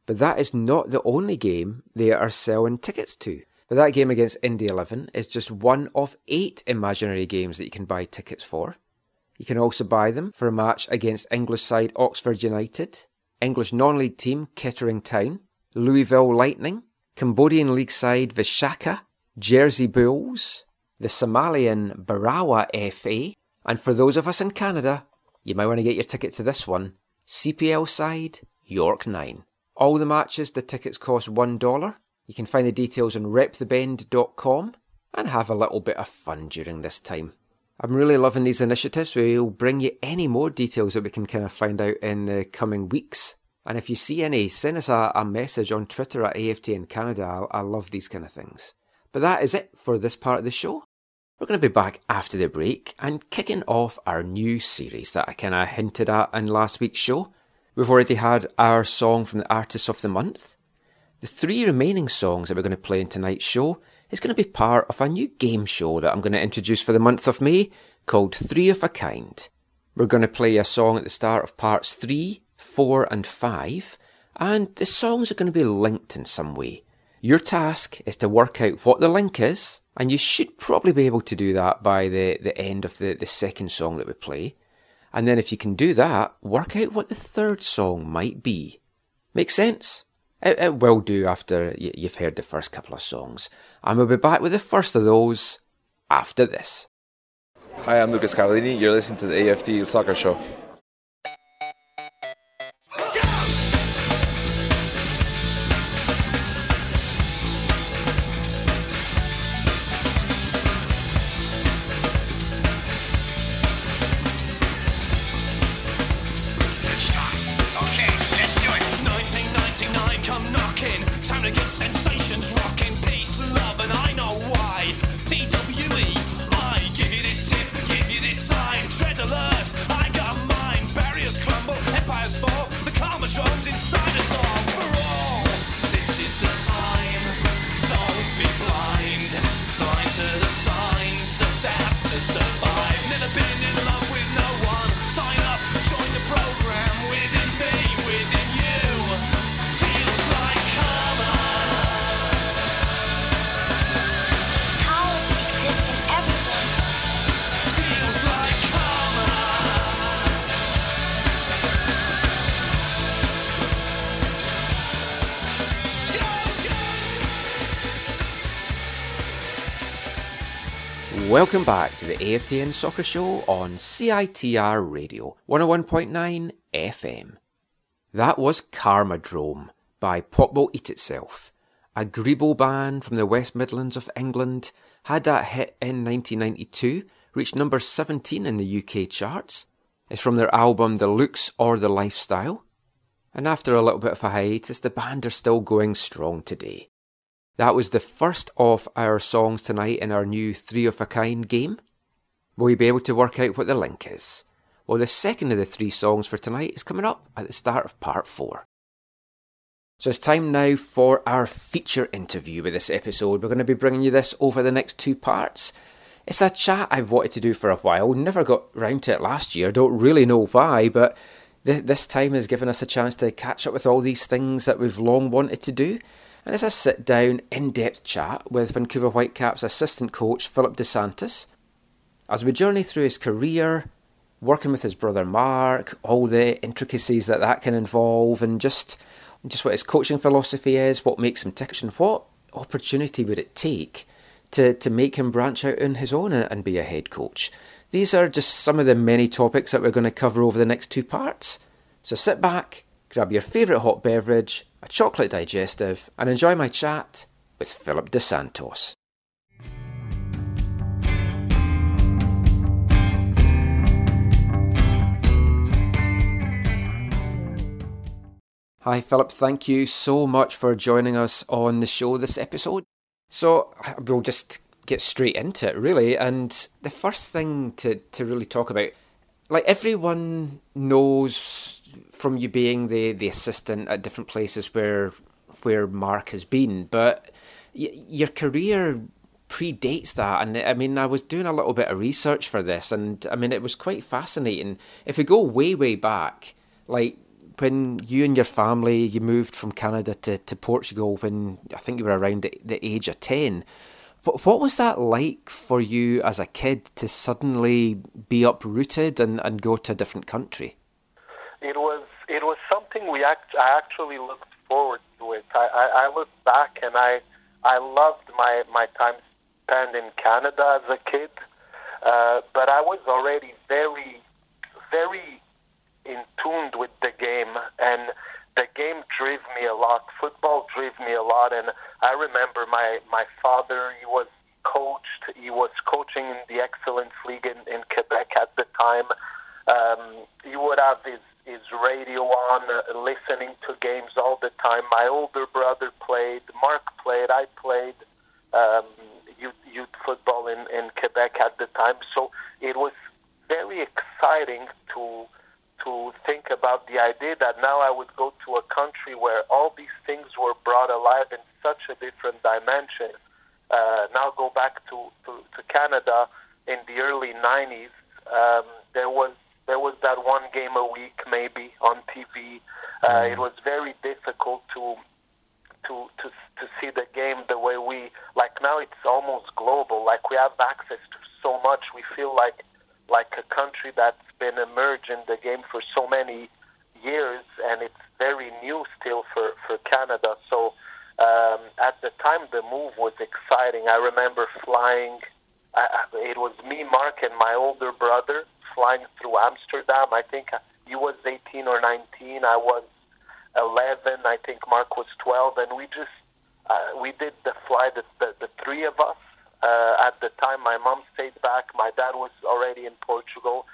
But that is not the only game they are selling tickets to. But that game against Indy 11 is just one of eight imaginary games that you can buy tickets for. You can also buy them for a match against English side Oxford United, English non-league team Kettering Town, Louisville Lightning, Cambodian league side Visakha, Jersey Bulls, the Somalian Barawa FA, and for those of us in Canada, you might want to get your ticket to this one, CPL side York 9. All the matches, the tickets cost $1. You can find the details on repthebend.com and have a little bit of fun during this time. I'm really loving these initiatives. We'll bring you any more details that we can kind of find out in the coming weeks. And if you see any, send us a, a message on Twitter at AFTN Canada. I, I love these kind of things. But that is it for this part of the show. We're going to be back after the break and kicking off our new series that I kind of hinted at in last week's show. We've already had our song from the Artist of the Month. The three remaining songs that we're going to play in tonight's show is going to be part of a new game show that I'm going to introduce for the month of May called Three of a Kind. We're going to play a song at the start of parts 3, 4 and 5, and the songs are going to be linked in some way. Your task is to work out what the link is, and you should probably be able to do that by the, the end of the, the second song that we play. And then if you can do that, work out what the third song might be. Make sense? It, it will do after you've heard the first couple of songs. And we'll be back with the first of those after this. Hi, I'm Lucas Carlini. You're listening to the AFT Soccer Show. The Soccer Show on CITR Radio 101.9 FM. That was Karmadrome by Pop Will Eat Itself. A Grebo band from the West Midlands of England had that hit in 1992, reached number 17 in the UK charts. It's from their album The Looks or the Lifestyle. And after a little bit of a hiatus, the band are still going strong today. That was the first of our songs tonight in our new Three of a Kind game. Will you be able to work out what the link is? Well, the second of the three songs for tonight is coming up at the start of part four. So it's time now for our feature interview with this episode. We're going to be bringing you this over the next two parts. It's a chat I've wanted to do for a while, never got round to it last year, don't really know why, but th- this time has given us a chance to catch up with all these things that we've long wanted to do. And it's a sit down, in depth chat with Vancouver Whitecaps assistant coach Phillip Dos Santos as we journey through his career, working with his brother Marc, all the intricacies that that can involve, and just just what his coaching philosophy is, what makes him tick, and what opportunity would it take to, to make him branch out on his own and, and be a head coach. These are just some of the many topics that we're going to cover over the next two parts. So sit back, grab your favourite hot beverage, a chocolate digestive, and enjoy my chat with Phillip Dos Santos. Hi, Phillip. Thank you so much for joining us on the show this episode. So, we'll just get straight into it, really. And the first thing to, to really talk about, like everyone knows from you being the, the assistant at different places where where Marc has been, but y- your career predates that. And I mean, I was doing a little bit of research for this, and I mean, it was quite fascinating. If we go way, way back, like when you and your family you moved from Canada to, to Portugal when I think you were around the, age of ten. What what was that like for you as a kid to suddenly be uprooted and, and go to a different country? It was it was something we act, I actually looked forward to it. I, I, I look back and I I loved my, my time spent in Canada as a kid, uh, but I was already very very in tuned with the game and the game drove me a lot. Football drove me a lot and I remember my, my father he was coached he was coaching in the Excellence League in, in Quebec at the time. Um, he would have his, his radio on uh, listening to games all the time. My older brother played, Marc played, I played um, youth, youth football in, in Quebec at the time. So it was very exciting to to think about the idea that now I would go to a country where all these things were brought alive in such a different dimension. Uh, now go back to, to, to Canada in the early 90s. Um, there was there was that one game a week maybe on TV. Uh, it was very difficult to to to to see the game the way we like now. It's almost global. Like we have access to so much. We feel like like a country that's been emerged in the game for so many years, and it's very new still for, for Canada. So um, at the time, the move was exciting. I remember flying. I, it was me, Marc, and my older brother flying through Amsterdam. I think he was 18 or 19. I was 11. I think Marc was 12, and we just uh, we did the flight. The, the, the three of us. Uh, at the time, my mom stayed back. My dad was already in Portugal.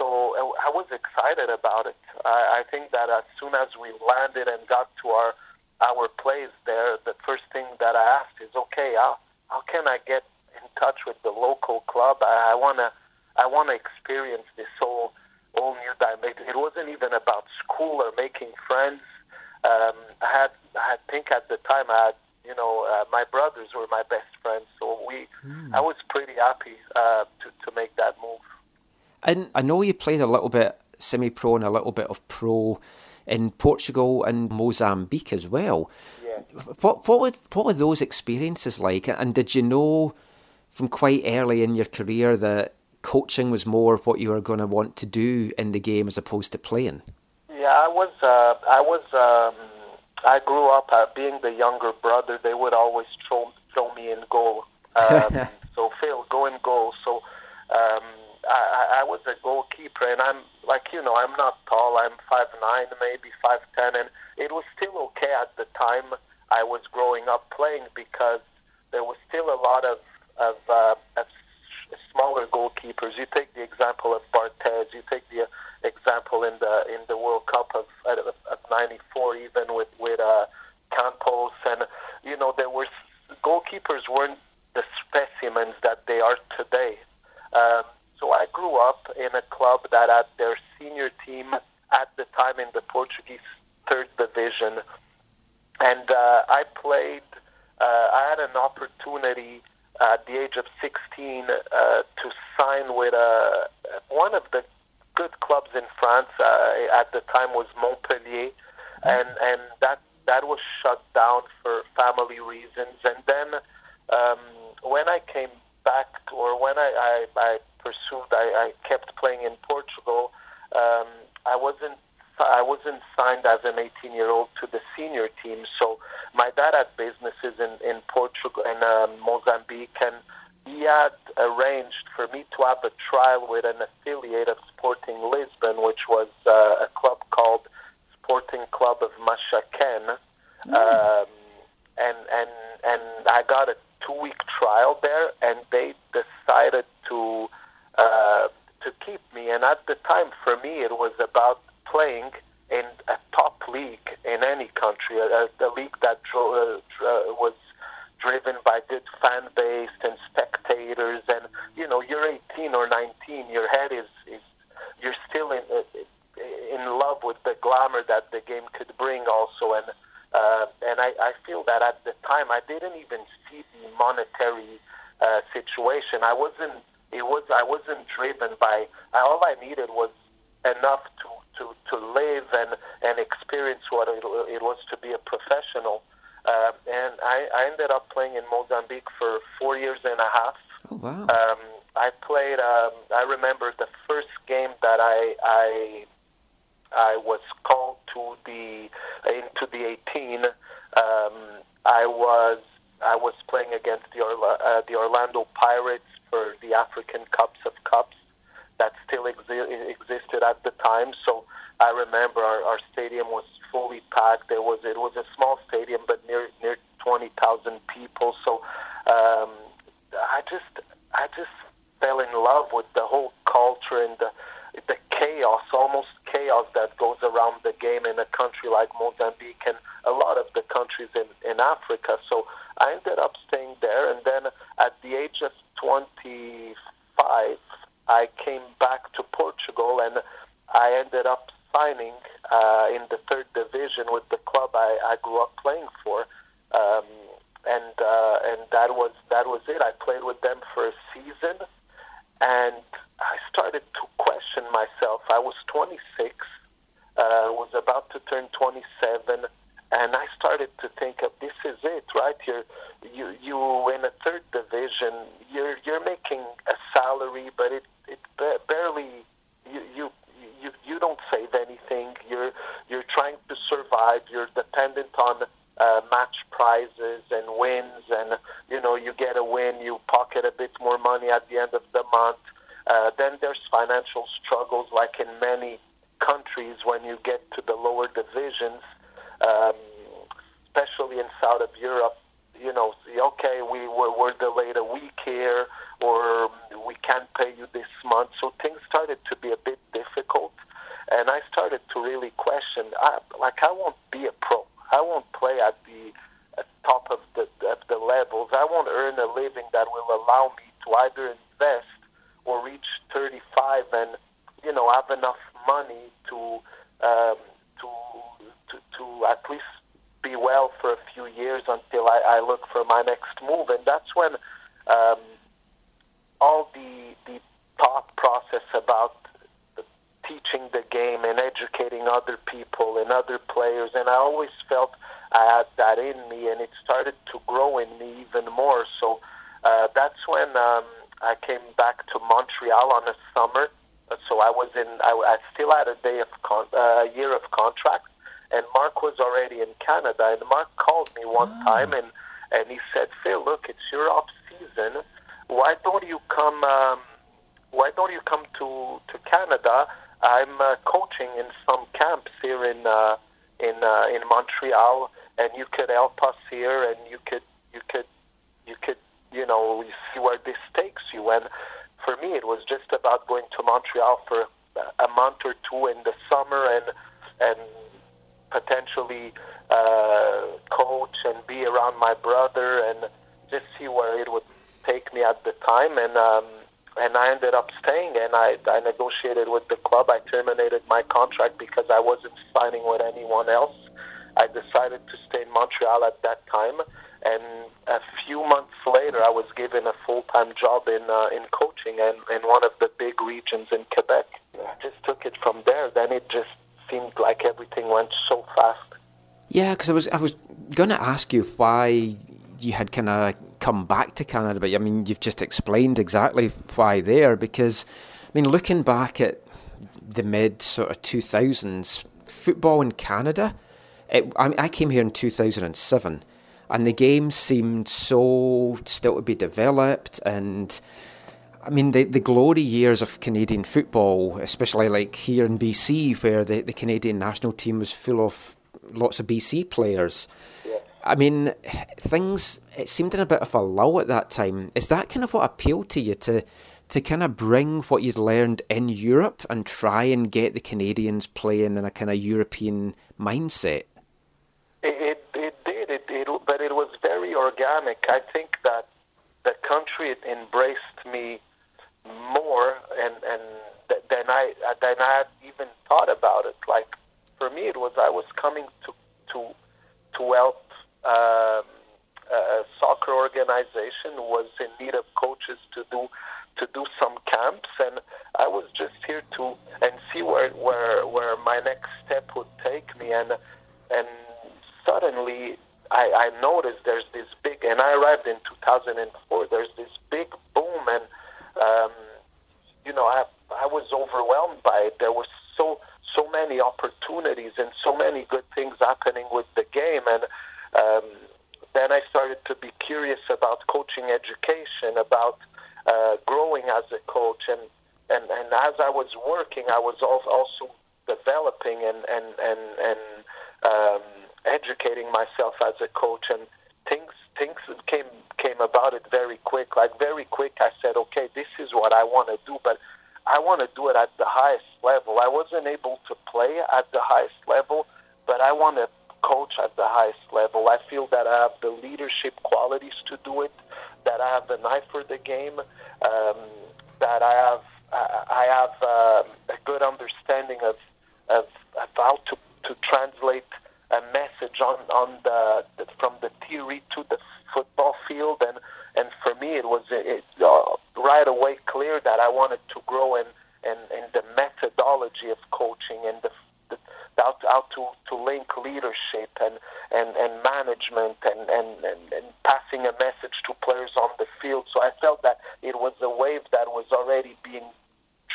So uh, I was excited about it. I, I think that as soon as we landed and got to our our place there, the first thing that I asked is, okay, how, how can I get in touch with the local club? I, I wanna I wanna experience this whole whole new dimension. It wasn't even about school or making friends. Um, I had I think at the time I had you know, uh, my brothers were my best friends, so we, mm. I was pretty happy uh, to to make that move. And I know you played a little bit semi-pro and a little bit of pro in Portugal and Mozambique as well. Yeah. What what were what were those experiences like? And did you know from quite early in your career that coaching was more what you were going to want to do in the game as opposed to playing? Yeah, I was. Uh, I was. Um, I grew up uh, being the younger brother. They would always throw throw me in goal. Um, so Phil, go in goal. So um, I, I was a goalkeeper, and I'm like you know I'm not tall. I'm five nine, maybe five ten, and it was still okay at the time. I was growing up playing because there was still a lot of of, uh, of smaller goalkeepers. You take the example of Barthez. You take the example in the in the World Cup of of '94, even with with uh, Campos, and you know there were goalkeepers weren't the specimens that they are today. Um, so I grew up in a club that had their senior team at the time in the Portuguese third division, and uh, I played. Uh, I had an opportunity at the age of 16 uh, to sign with uh, one of the good clubs in France. Uh, at the time was Montpellier, and and that that was shut down for family reasons. And then um, when I came back, or when I, I, I pursued, I, I kept playing in Portugal. Um, I wasn't I wasn't signed as an 18 year old to the senior team. So my dad had businesses in in Portugal and um, Mozambique, and he had arranged for me to have a trial with an affiliate of Sporting Lisbon, which was uh, a club called Sporting Club of Maxaquene. Um, and and and I got a two week trial there, and they decided to uh, to keep me. And at the time, for me, it was about playing in a top league in any country, a, a league that dro- uh, was driven by good fan base and spectators. And you know, you're 18 or 19, your head is is you're still in uh, in love with the glamour that the game could bring, also. And uh, and I, I feel that at the time I didn't even see the monetary uh, situation. I wasn't. It was. I wasn't driven by. All I needed was enough to to, to live and and experience what it, it was to be a professional. Uh, and I, I ended up playing in Mozambique for four years and a half. Oh wow! Um, I played. Um, I remember the first game that I I I was called to the into the 18. Um, I was I was playing against the Orla, uh, the Orlando Pirates for the African Cups of Cups that still exi- existed at the time. So I remember our, our stadium was fully packed. There was it was a small stadium, but near near 20,000 people. So um, I just I just fell in love with the whole culture and the the chaos, almost chaos that goes around the game in a country like Mozambique and a lot of the countries in, in Africa. So I ended up staying there, and then at the age of 25, I came back to Portugal, and I ended up signing uh, in the third division with the club I, I grew up playing for. Um, and uh, and that was that was it. I played with them for a season, and I started to question myself. I was 26, uh, was about to turn 27, and I started to think of this is it, right? You're you you in a third division. You're you're making a salary, but it it barely you you. You, you don't save anything. You're you're trying to survive. You're dependent on uh, match prizes and wins, and you know you get a win, you pocket a bit more money at the end of the month. Uh, then there's financial struggles, like in many countries when you get to the lower divisions, um, especially in South of Europe. You know, see, okay, we were, we're delayed a week here, or we can't pay you this month. So things started to be a bit difficult, and I started to really question. I, like, I won't be a pro. At the at top of the of the levels. I won't earn a living that will allow me to either invest or reach 35 and you know have enough money to um, to, to to at least be well for a few years until I, I look for my next move. And that's when um, all the the thought process about teaching the game and educating other people and other players, and I always felt I had that in me, and it started to grow in me even more. So uh, that's when um, I came back to Montreal on a summer. So I was in. I, I still had a day of con- uh, year of contract, and Marc was already in Canada. And Marc called me one time, and and he said, "Phil, look, it's your off season. Why don't you come? Um, why don't you come to to Canada? I'm uh, coaching in some camps here in uh, in uh, in Montreal, and you could help us here, and you could you could you could you know see where this takes you. And for me, it was just about going to Montreal for a month or two in the summer, and and potentially uh, coach and be around my brother and just see where it would take me at the time. And um, and I ended up staying. And I I negotiated with the club. I terminated my contract because I wasn't signing with anyone else. I decided to stay in Montreal at that time. And a few months later, I was given a full-time job in uh, in coaching and in one of the big regions in Quebec. I just took it from there. Then it just seemed like everything went so fast. Yeah, because I was I was going to ask you why you had kind of come back to Canada, but I mean you've just explained exactly why there. Because I mean, looking back at the mid sort of two thousands, football in Canada. It, I, I came here in two thousand and seven, and the game seemed so still to be developed and. I mean, the, the glory years of Canadian football, especially like here in BC, where the, the Canadian national team was full of lots of BC players. I mean, things, it seemed in a bit of a lull at that time. Is that kind of what appealed to you to, to kind of bring what you'd learned in Europe and try and get the Canadians playing in a kind of European mindset? It, it, did, it, it, but it was very organic. I think that the country embraced me more and, and than I than I had even thought about it. Like for me, it was I was coming to to to help um, a soccer organization was in need of coaches to do to do some camps, and I was just here to and see where where where my next step would take me, and and suddenly I, I noticed there's this big, and I arrived in 2004. There's this big boom, and um, you know I I was overwhelmed by it. There were so so many opportunities and so many good things happening with the game, and um, then I started to be curious about coaching education, about uh, growing as a coach, and, and and as I was working, I was also developing and and and and um, educating myself as a coach, and things things came came about it very quick. Like very quick, I said, okay, this is what I want to do, but I want to do it at the highest level. I wasn't able to play at the highest level, but I want to coach at the highest level. I feel that I have the leadership qualities to do it, that I have the eye for the game, um, that I have I have um, a good understanding of, of, of how to, to translate a message on on the, the from the theory to the football field and and for me it was it, uh, right away clear that I wanted to grow in in, in the methodology of coaching and the, the how, to, how to, to link leadership and, and, and management and, and, and, and passing a message to players on the field. So I felt that it was a wave that was already being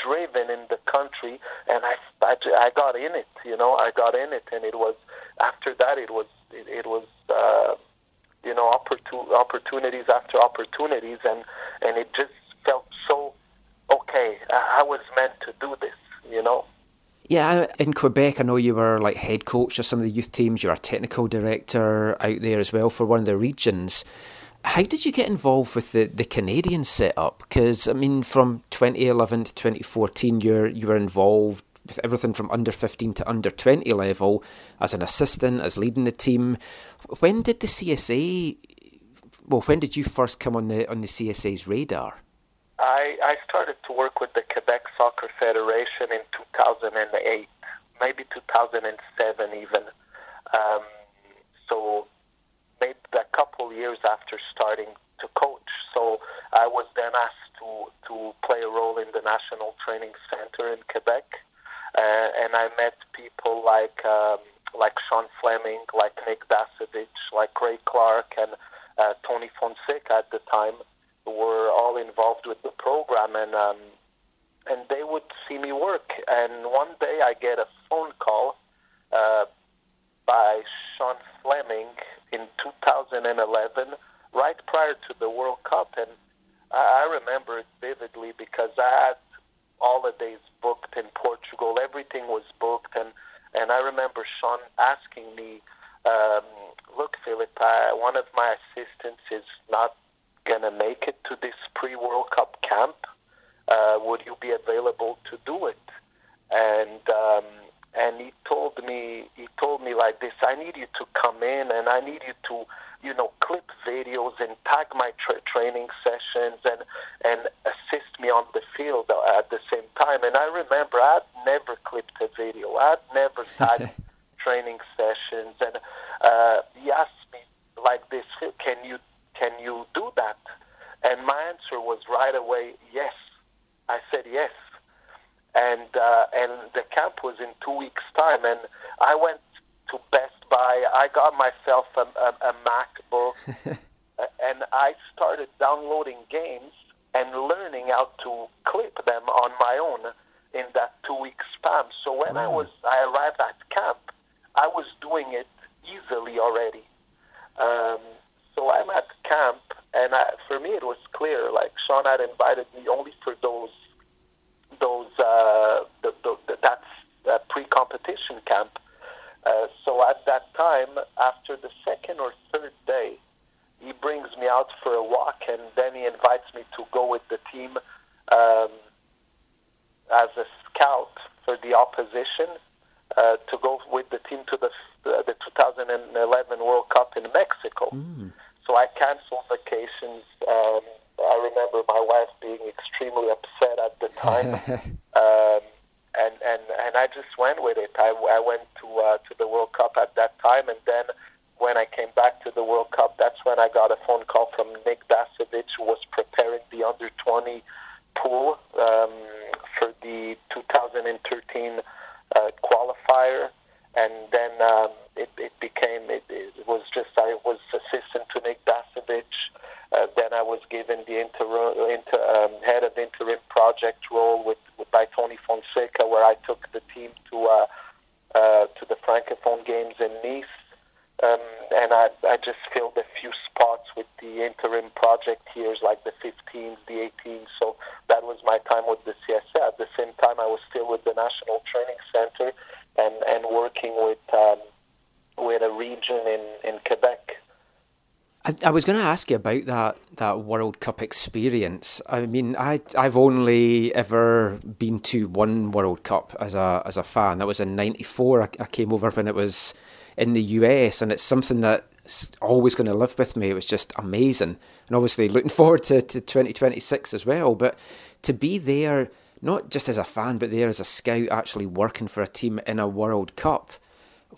driven in the country, and I, I, I got in it. You know, I got in it, and it was after that it was it, it was uh, you know opportun- opportunities after opportunities, and and it just felt so okay. I, I was meant to do this. You know. Yeah, in Quebec, I know you were like head coach of some of the youth teams. You're a technical director out there as well for one of the regions. How did you get involved with the, the Canadian setup? Because I mean, from 2011 to 2014, you you were involved with everything from under 15 to under 20 level as an assistant, as leading the team. When did the CSA? Well, when did you first come on the on the CSA's radar? I, I started to work with the Quebec Soccer Federation in 2008, maybe 2007 even. Um, so maybe a couple years after starting to coach. So I was then asked to, to play a role in the National Training Center in Quebec. Uh, and I met people like um, like Sean Fleming, like Nick Dasovic, like Ray Clark, and uh, Tony Fonseca at the time were all involved with the program, and um, and they would see me work. And one day I get a phone call uh, by Sean Fleming in 2011, right prior to the World Cup, and I remember it vividly because I had holidays booked in Portugal. Everything was booked, and and I remember Sean asking me, um, "Look, Phillip, I, one of my assistants is not to make it to this pre-World Cup camp. Uh, would you be available to do it?" And um, and he told me he told me like this: I need you to come in, and I need you to you know clip videos and tag my tra- training sessions and and assist me on the field at the same time. And I remember I'd never clipped a video. I'd never had training sessions, and uh, he asked me like this: "Can you can you do that?" And my answer was right away, "Yes." I said yes, and uh, and the camp was in two weeks' time, and I went to Best Buy. I got myself a, a, a MacBook, and I started downloading games and learning how to clip them on my own in that two week span. So when I was I arrived at camp, I was doing it easily already. Um, so I'm at camp, and I, for me it was clear. Like Sean had invited me only for those those uh, the, the, the, that's uh, pre-competition camp. Uh, so at that time, after the second or third day, he brings me out for a walk, and then he invites me to go with the team um, as a scout for the opposition uh, to go with the team to the uh, the 2011 World Cup in Mexico. So I canceled vacations. Um, I remember my wife being extremely upset at the time, um, and and and I just went with it. I, I went to uh, to the World Cup at that time, and then when I came back to the World Cup, that's when I got a phone call from Nick Dasovic, who was preparing the under 20 pool um, for the 2013 uh, qualifier, and then um, it, it became it, it was just I was assistant to Nick Dasovic. Uh, then I was given the interim, inter, um, head of interim project role with, with by Tony Fonseca, where I took the team to uh, uh, to the Francophone Games in Nice. Um, and I, I just filled a few spots with the interim project years, like the 15s, the 18s. So that was my time with the CSA. At the same time, I was still with the National Training Center and, and working with um, with a region in, in Quebec. I, I was going to ask you about that that World Cup experience. I mean, I I've only ever been to one World Cup as a as a fan. That was in '94. I, I came over when it was in the US, and it's something that's always going to live with me. It was just amazing, and obviously looking forward to, to 2026 as well. But to be there, not just as a fan, but there as a scout, actually working for a team in a World Cup.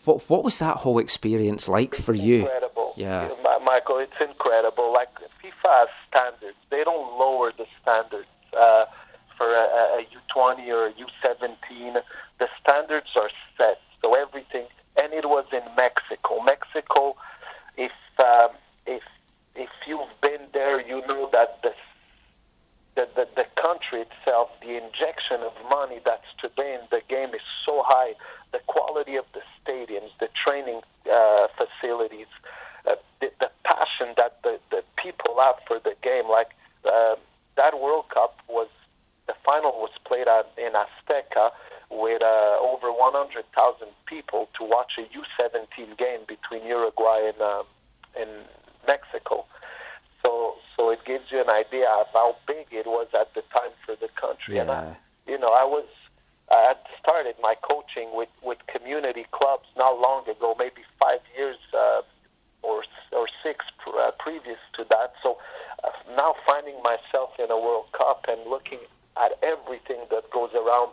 What what was that whole experience like for you? Incredible. Yeah. Ma- Michael, it's incredible. Like FIFA standards. They don't lower the standards uh, for a, a U20 or a U17. The standards are set. So everything, and it was in Mexico. Mexico, if um, if if you've been there, you know that the the, the, the country itself, the injection of money that's today in the game is so high. The quality of the stadiums, the training uh, facilities, the, the passion that the, the people have for the game. Like uh, that World Cup was, the final was played at, in Azteca with uh, over 100,000 people to watch a U17 game between Uruguay and, um, and Mexico. So, so it gives you an idea of how big it was at the time for the country. And I, Yeah. you know, I was I had started my coaching with with community clubs not long ago, maybe five years uh, or or six uh, previous to that. So uh, now finding myself in a World Cup and looking at everything that goes around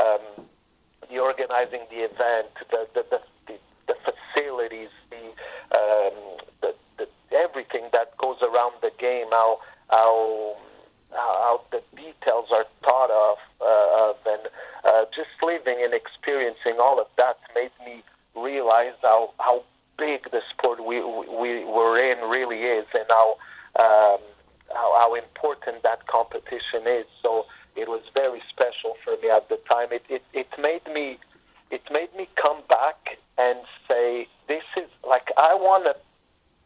um, the organizing the event, the the, the, the, the facilities, the, um, the, the everything that goes around the game, how how how the details are thought of, uh, of and uh, just living and experiencing all of that made me realize how how big the sport we we were in really is, and how um, how, how important that competition is. So it was very special for me at the time. It it, it made me it made me come back and say, this is like I want to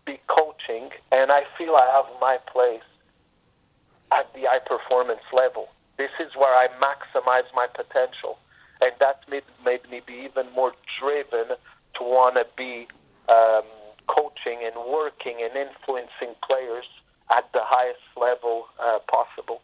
be coaching, and I feel I have my place at the high performance level. This is where I maximize my potential, and that made made me be even more driven to want to be um, coaching and working and influencing players at the highest level uh, possible.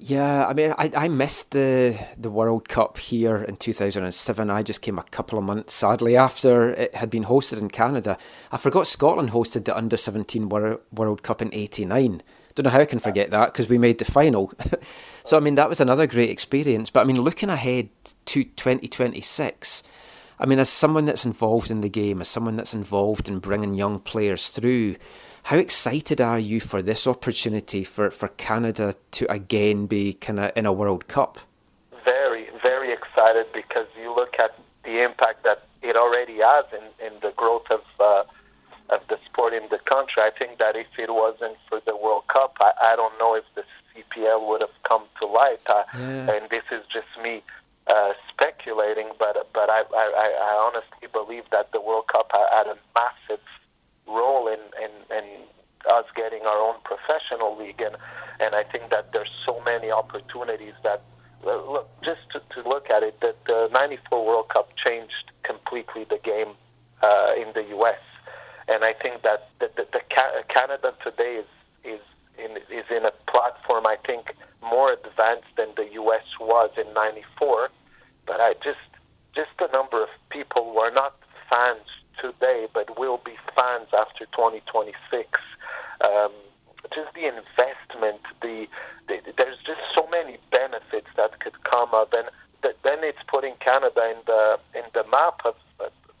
Yeah, I mean, I, I missed the the World Cup here in 2007. I just came a couple of months, sadly, after it had been hosted in Canada. I forgot Scotland hosted the Under 17 Wor- World Cup in 89. Don't know how I can forget that because we made the final. so, I mean, that was another great experience. But I mean, looking ahead to 2026, I mean, as someone that's involved in the game, as someone that's involved in bringing young players through, how excited are you for this opportunity for, for Canada to again be kind of in a World Cup? Very, very excited because you look at the impact that it already has in, in the growth of uh, of the sport in the country. I think that if it wasn't for the World Cup, I, I don't know if the CPL would have come to light. Uh, Yeah. And this is just me uh, speculating, but but I, I, I honestly believe that the World Cup had a massive role in, in, in us getting our own professional league, and and I think that there's so many opportunities that uh, look just to, to look at it that the '94 World Cup changed completely the game uh, in the U.S. And I think that the, the, the Ca- Canada today is is in, is in a platform I think more advanced than the U.S. was in '94. But I just just the number of people who are not fans today, but will be fans after 2026. Um, just the investment, the, the there's just so many benefits that could come up, and th- then it's putting Canada in the in the map of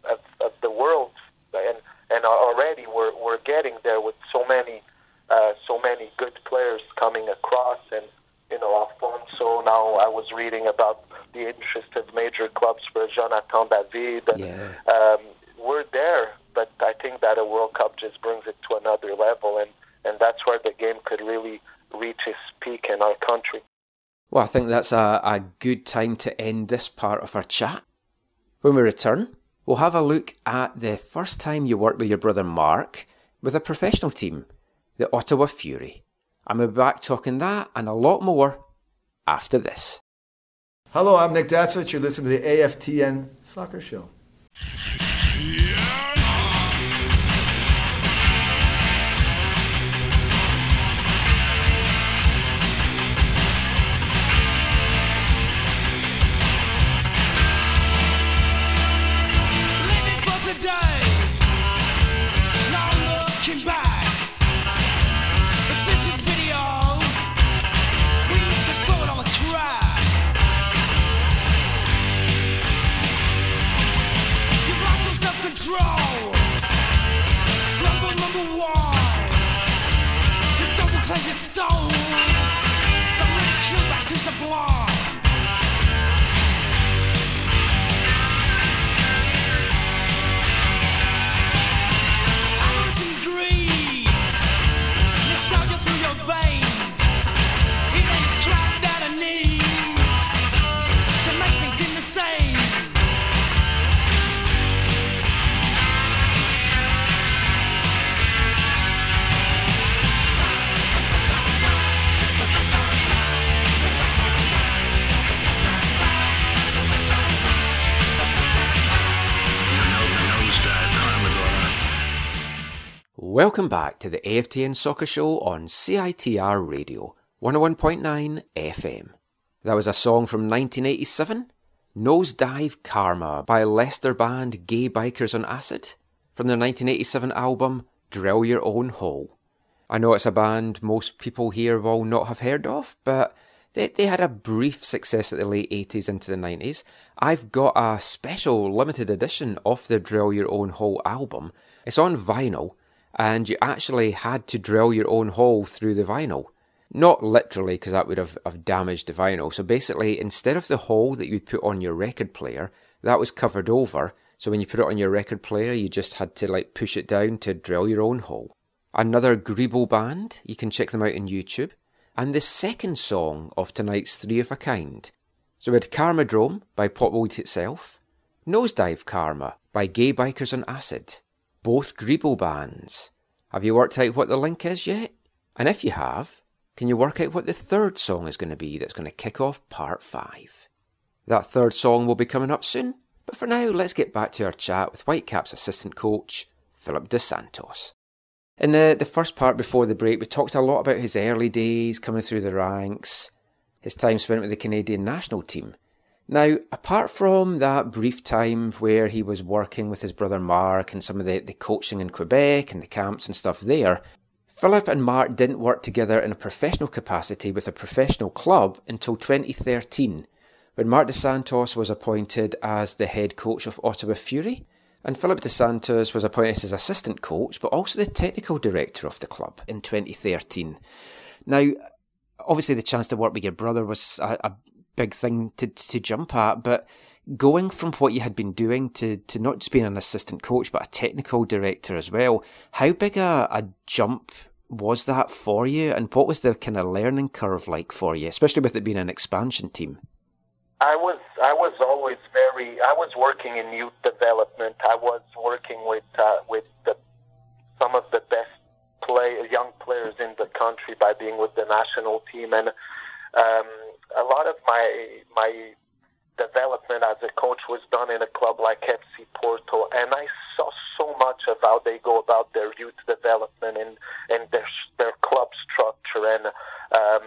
of, of the world, and and already we're we're getting there with so many uh, so many good players coming across, and you know Alphonso. Now I was reading about the interest of major clubs for Jonathan David. And, Yeah. um, we're there, but I think that a World Cup just brings it to another level, and and that's where the game could really reach its peak in our country. Well, I think that's a, a good time to end this part of our chat. When we return, we'll have a look at the first time you worked with your brother Marc with a professional team, the Ottawa Fury. And we'll be back talking that and a lot more after this. Hello, I'm Nick Dasovic. You're listening to the AFTN Soccer Show. Living Welcome back to the AFTN Soccer Show on CITR Radio 101.9 FM. That was a song from 1987, Nosedive Karma by Leicester band Gay Bikers on Acid from their 1987 album Drill Your Own Hole. I know it's a band most people here will not have heard of, but they, they had a brief success at the late 80s into the 90s. I've got a special limited edition of the Drill Your Own Hole album. It's on vinyl, and you actually had to drill your own hole through the vinyl. Not literally, because that would have, have damaged the vinyl. So basically, instead of the hole that you'd put on your record player, that was covered over. So when you put it on your record player, you just had to like push it down to drill your own hole. Another Grebo band, you can check them out on YouTube. And the second song of tonight's Three of a Kind. So we had Karmadrome by Pop Will Eat Itself, Nosedive Karma by Gay Bikers on Acid, both Grebo bands. Have you worked out what the link is yet? And if you have, can you work out what the third song is going to be that's going to kick off part five? That third song will be coming up soon, but for now, let's get back to our chat with Whitecaps assistant coach, Phillip Dos Santos. In the, the first part before the break, we talked a lot about his early days coming through the ranks, his time spent with the Canadian national team. Now, apart from that brief time where he was working with his brother Marc and some of the, the coaching in Quebec and the camps and stuff there, Phillip and Marc didn't work together in a professional capacity with a professional club until 2013, when Marc Dos Santos was appointed as the head coach of Ottawa Fury, and Phillip Dos Santos was appointed as assistant coach, but also the technical director of the club in 2013. Now, obviously, the chance to work with your brother was a, a big thing to, to jump at, but going from what you had been doing to, to not just being an assistant coach, but a technical director as well, how big a, a jump was that for you? And what was the kind of learning curve like for you, especially with it being an expansion team? I was I was always very I was working in youth development. I was working with uh, with the, some of the best play young players in the country by being with the national team, and um, a lot of my my development as a coach was done in a club like FC Porto, and I saw so much of how they go about their youth development and and their their club structure and um,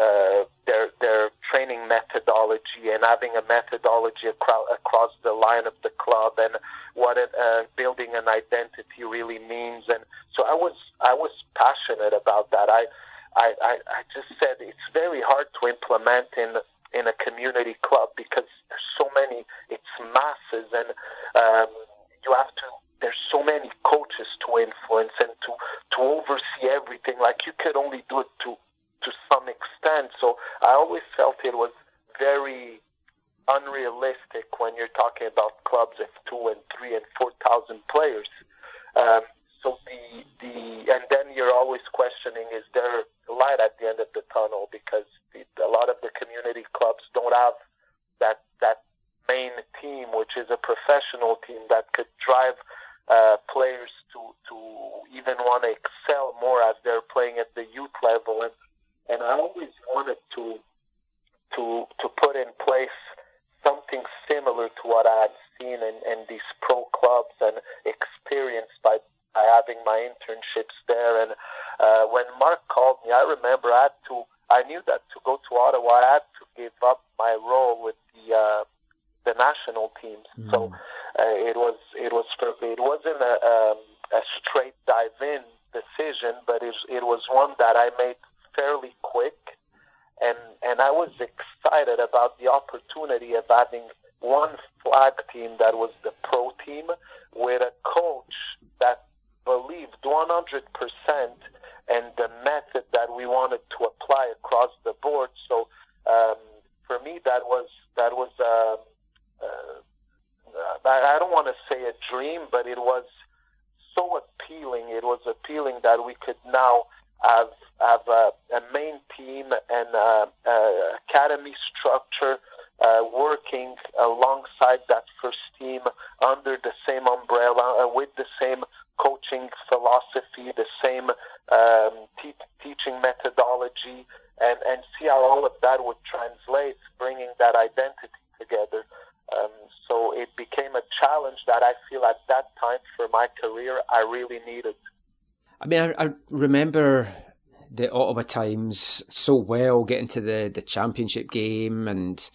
uh, their their training methodology and having a methodology across, the line of the club and what it, uh, building an identity really means. And so I was I was passionate about that. I I, I, I just said it's very hard to implement in in a community club because there's so many it's masses and um, you have to there's so many coaches to influence and to to oversee everything. Like you could only do it to to some extent. So i always felt it was very unrealistic when you're talking about clubs of two and three and four thousand players. Um, so the the and then you're always questioning is there light at the end of the tunnel? Because the, a lot of the community clubs don't have that that main team which is a professional team that could drive uh, players to to even want to excel more as they're playing at the youth level. And and I always wanted to to to put in place something similar to what I had seen in, in these pro clubs and experienced by by having my internships there. And uh, when Marc called me, I remember I had to. I knew that to go to Ottawa, I had to give up my role with the uh, the national teams. Mm. So uh, it was it was it wasn't a, um, a straight dive in decision, but it, it was one that I made fairly quick, and and I was excited about the opportunity of having one flag team that was the pro team with a coach that believed 100% and the method that we wanted to apply across the board. So um, for me, that was that was uh, uh, I don't want to say a dream, but it was so appealing. It was appealing that we could now have have a, a main team and a, a academy structure uh, working alongside that first team under the same umbrella uh, with the same coaching philosophy, the same um, te- teaching methodology, and, and see how all of that would translate, bringing that identity together. Um, so it became a challenge that I feel at that time for my career I really needed. I mean, I, I remember the Ottawa Times so well, getting to the, the championship game and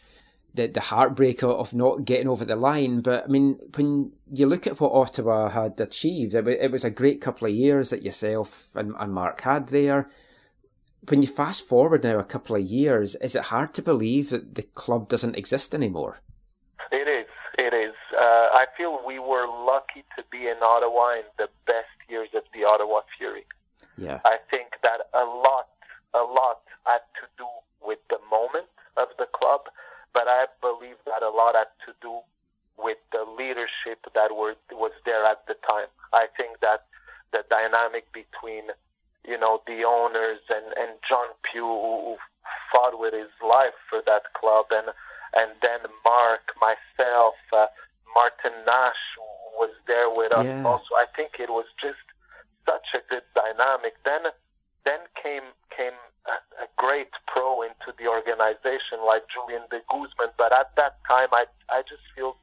the the heartbreak of not getting over the line. But I mean, when you look at what Ottawa had achieved, it, it was a great couple of years that yourself and, and Marc had there. When you fast forward now a couple of years, is it hard to believe that the club doesn't exist anymore? It is. It is. Uh, I feel we were lucky to be in Ottawa in the best years of the Ottawa Fury. Yeah. I think that a lot, a lot had to do with the moment of the club but I believe that a lot had to do with the leadership that were was there at the time. I think that the dynamic between you know the owners and and John Pugh who fought with his life for that club and and then Marc myself uh, Martin Nash was there with us Yeah. also I think it was just such a good dynamic then then came came a, a great pro into the organization like Julian de Guzman. But at that time, I I just feel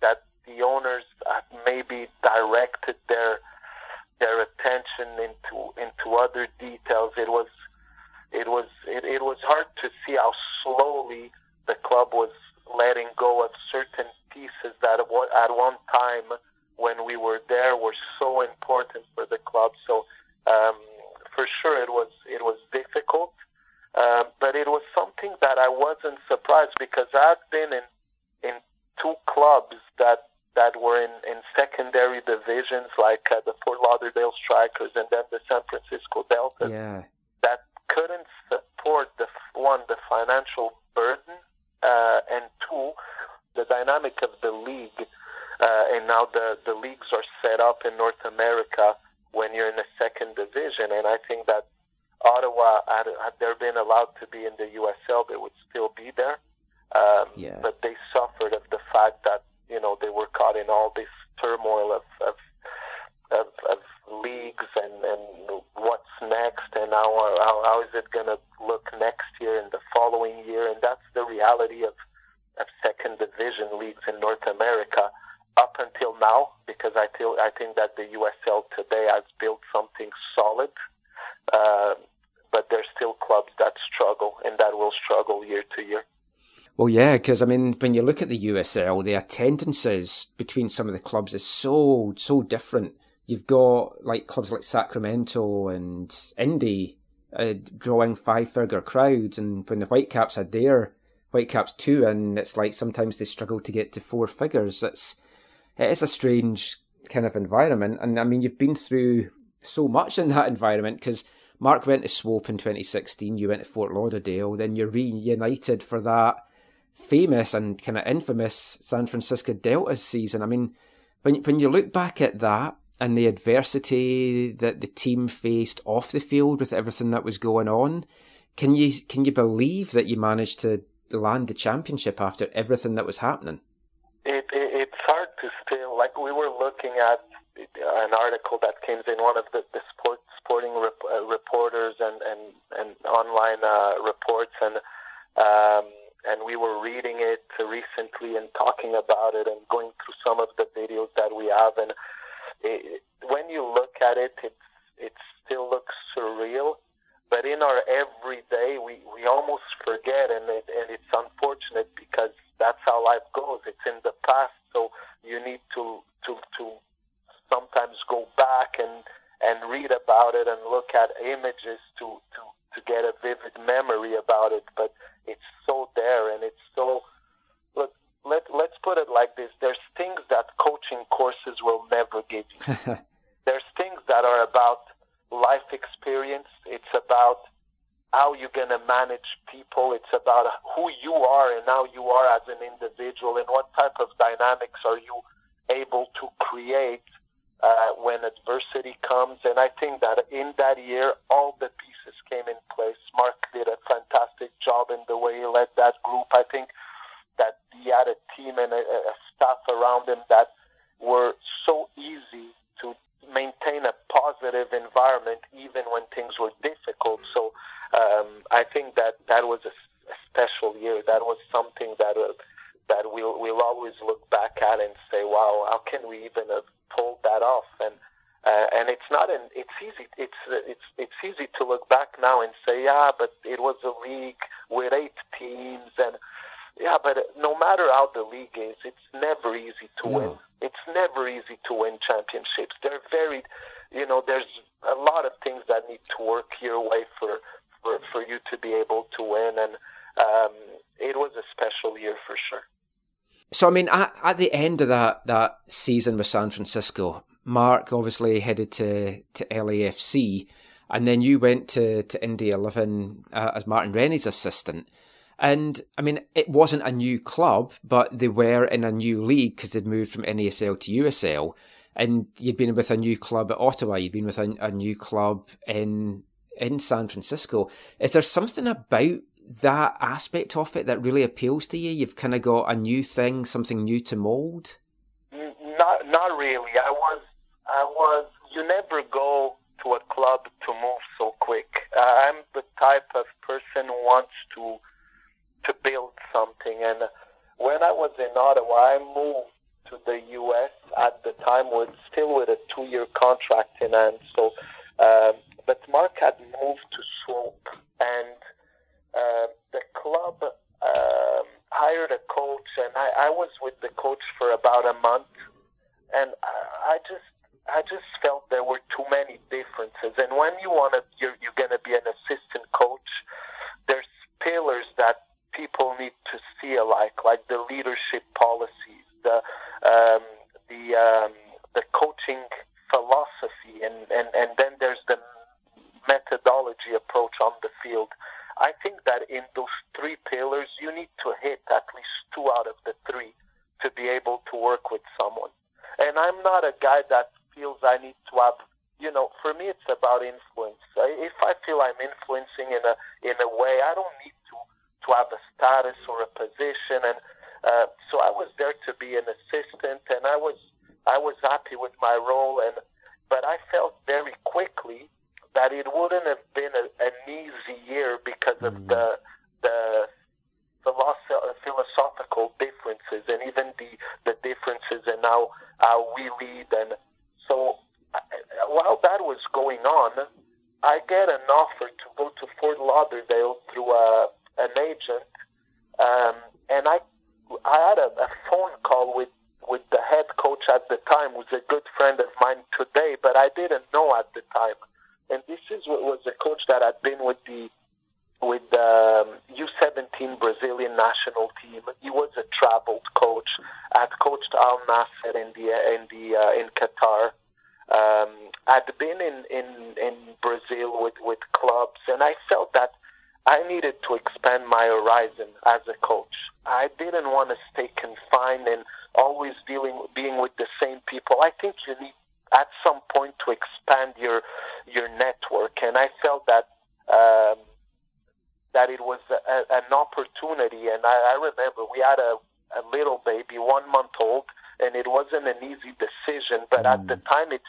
that the owners had maybe directed their their attention into into other details. It was it was it, it was hard to see how slowly the club was letting go of certain pieces that at at one time when we were there were so important for the club. So um, for sure it was it was difficult, uh, but it was something that I wasn't surprised because I've been in in two clubs that that were in, in secondary divisions like uh, the Fort Lauderdale Strikers and then the San Francisco Delta Yeah. that couldn't support the one the financial burden uh, and two the dynamic of the league uh, and now the the leagues are set up in North America when you're in the second division and I think that Ottawa had, had there been allowed to be in the USL they would still be there. Um, Yeah. but they suffered of the fact that you know they were caught in all this turmoil of of, of, of leagues and, and what's next and how, how how is it going to look next year and the following year? And that's the reality of of second division leagues in North America up until now because I feel I think that the USL today has built something solid. Uh, but there's still clubs that struggle and that will struggle year to year. Well, yeah, because I mean, when you look at the USL, the attendances between some of the clubs is so so different. You've got like clubs like Sacramento and Indy uh, drawing five figure crowds, and when the Whitecaps had their Whitecaps two, and it's like sometimes they struggle to get to four figures. It's it is a strange kind of environment, and I mean, you've been through so much in that environment because Marc went to Swope in 2016, you went to Fort Lauderdale, then you're reunited for that famous and kind of infamous San Francisco Delta season. I mean, when when you look back at that and the adversity that the team faced off the field with everything that was going on, can you can you believe that you managed to land the championship after everything that was happening? It, it it's hard to still like we were looking at an article that came in one of the, the sport sporting rep, uh, reporters and and and online uh, reports and um, and we were reading it recently and talking about it and going through some of the videos that we have. And it, when you look at it it it still looks surreal but in our everyday we we almost forget and it, and it's unfortunate because that's how life goes. It's in the past so you need to to to sometimes go back and and read about it and look at images to to to get a vivid memory about it. But it's so there and it's so look let let's put it like this. There's things that coaching courses will never give you. There's things that are about life experience it's about how you're going to manage people it's about who you are and how you are as an individual and what type of dynamics are you able to create uh, when adversity comes. And I think that in that year, all the pieces came in place. Marc did a fantastic job in the way he led that group. I think that he had a team and a, a staff around him that were so easy to maintain a positive environment even when things were difficult. So um, I think that that was a, a special year. That was something that uh, that we'll we'll always look back at and say, "Wow, how can we even have pulled that off?" And uh, and it's not an it's easy it's uh, it's it's easy to look back now and say, "Yeah, but it was a league with eight teams and." Yeah, but no matter how the league is, it's never easy to No. win. It's never easy to win championships. They're very, you know, there's a lot of things that need to work your way for for, for you to be able to win, and um, it was a special year for sure. So I mean, at, at the end of that that season with San Francisco, Marc obviously headed to to LAFC, and then you went to to Indy Eleven uh, as Martin Rennie's assistant. And I mean, it wasn't a new club, but they were in a new league because they'd moved from NASL to USL. And you'd been with a new club at Ottawa. You'd been with a, a new club in in San Francisco. Is there something about that aspect of it that really appeals to you? You've kind of got a new thing, something new to mold. Not, not really. I was, I was. You never go to a club to move so quick. Uh, I'm the type of person who wants to, to build something. And when I was in Ottawa, I moved to the U.S. at the time with still with a two-year contract in hand. So, um, but Marc had moved to Swope, and uh, the club um, hired a coach, and I, I was with the coach for about a month, and I, I just I just felt there were too many differences. And when you want to, you're, you're going to be an assistant coach. There's pillars that people need to see alike, like the leadership policies, the um, the um, the coaching philosophy, and, and, and then there's the methodology approach on the field. I think that in those three pillars, you need to hit at least two out of the three to be able to work with someone. And I'm not a guy that feels I need to have, you know, for me it's about influence. If I feel I'm influencing in a in a way, I don't need to have a status or a position. And uh, so I was there to be an assistant, and I was I was happy with my role. And but I felt very quickly that it wouldn't have been a, an easy year because of the the philosoph- philosophical differences and even the the differences in how how we lead. And so uh, while that was going on, I get an offer to go to Fort Lauderdale through a an agent, um, and I I had a, a phone call with with the head coach at the time, who's a good friend of mine today, but I didn't know at the time. And this is what was a coach that had been with the with the um, U17 Brazilian national team. He was a traveled coach. Had coached Al Nasser in the in the uh, in Qatar. Um, I'd been in, in in Brazil with with clubs, and I felt that I needed to expand my horizon as a coach. I didn't want to stay confined and always dealing being with the same people. I think you need at some point to expand your your network, and I felt that um, that it was a, an opportunity. And I, I remember we had a, a little baby, one month old, and it wasn't an easy decision. But at the time, it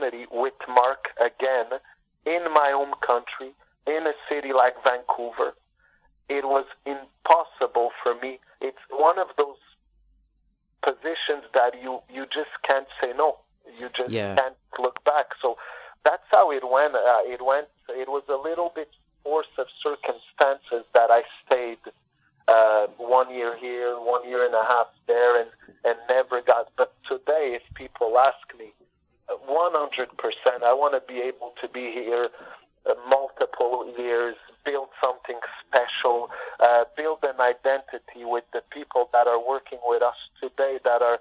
opportunity with Marc again in my home country, in a city like Vancouver. It was impossible for me. It's one of those positions that you you just can't say no. You just Yeah. can't look back. So that's how it went. Uh, it went. It was a little bit force of circumstances that I stayed uh, one year here, one year and a half there, and and never got. But today, if people ask me, one hundred percent, I want to be able to be here uh, multiple years, build something special, uh, build an identity with the people that are working with us today that are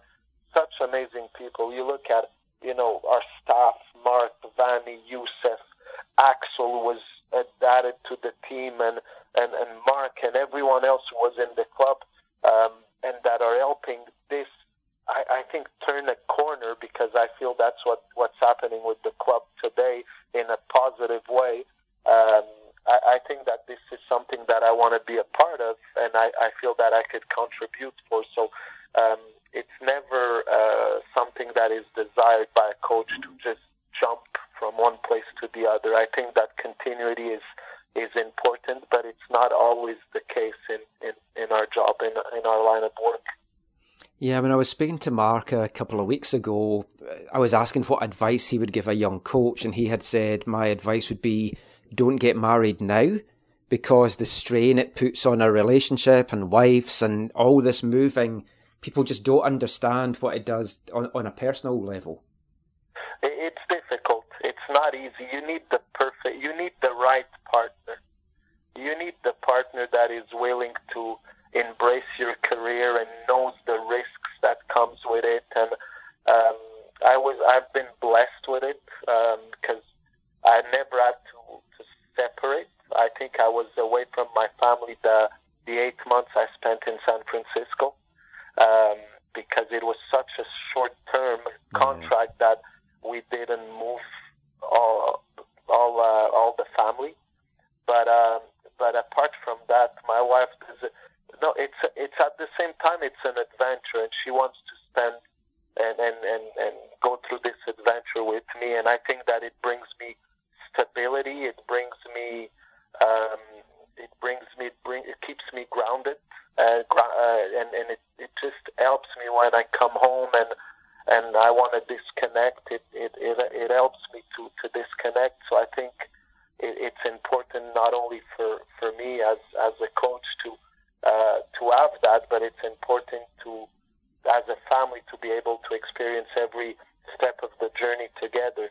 such amazing people. You look at, you know, our staff, Marc, Vanni, Youssef, Axel was added to the team, and, and, and Mark and everyone else who was in the club, um, and that are helping this, I, I think, turn a corner because I feel that's what, what's happening with the club today in a positive way. Um, I, I think that this is something that I want to be a part of, and I, I feel that I could contribute for. So um, it's never uh, something that is desired by a coach to just jump from one place to the other. I think that continuity is is important, but it's not always the case in, in, in our job, in, in our line of work. Yeah, when I was speaking to Marc a couple of weeks ago, I was asking what advice he would give a young coach, and he had said, My advice would be don't get married now because the strain it puts on a relationship and wives and all this moving, people just don't understand what it does on, on a personal level. It's difficult. It's not easy. You need the perfect. You need the right partner. You need the partner that is willing to embrace your career and knows the risks that comes with it. And um, I was. I've been blessed with it because I never had to, to separate. I think I was away from my family the the eight months I spent in San Francisco um, because it was such a short term contract that we didn't move all all uh, all the family. But um, but apart from that, my wife does. No, it's it's at the same time it's an adventure, and she wants to spend and and and and go through this adventure with me. And I think that it brings me stability. It brings me um, it brings me it, bring, it keeps me grounded, uh, gra- uh, and and it, it just helps me when I come home and and I want to disconnect. It it it, it helps me to to disconnect. So I think it, it's important not only for for me as as a coach to uh, to have that, but it's important to as a family to be able to experience every step of the journey together.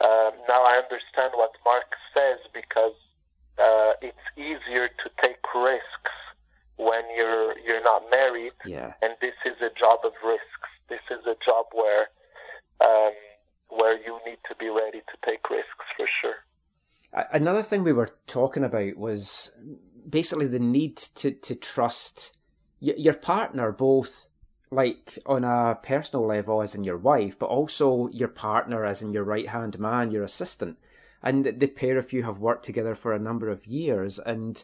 Um, now I understand what Marc says because uh, it's easier to take risks when you're you're not married, Yeah. and this is a job of risks. This is a job where um, where you need to be ready to take risks for sure. Another thing we were talking about was basically the need to, to trust y- your partner, both like on a personal level, as in your wife, but also your partner, as in your right hand man, your assistant. And the pair of you have worked together for a number of years. And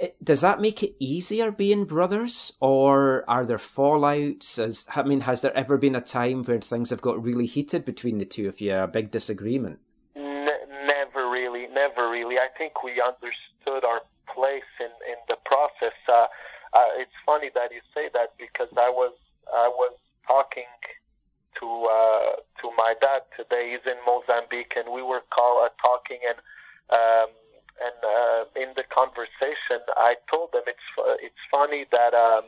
it, does that make it easier being brothers, or are there fallouts? As I mean, has there ever been a time where things have got really heated between the two of you, a big disagreement? Ne- never really, never really. I think we understood our place in, in the process. Uh, uh, it's funny that you say that because I was I was talking to uh, to my dad today. He's in Mozambique, and we were call, uh, talking, and um, and uh, in the conversation, I told him it's fu- it's funny that um,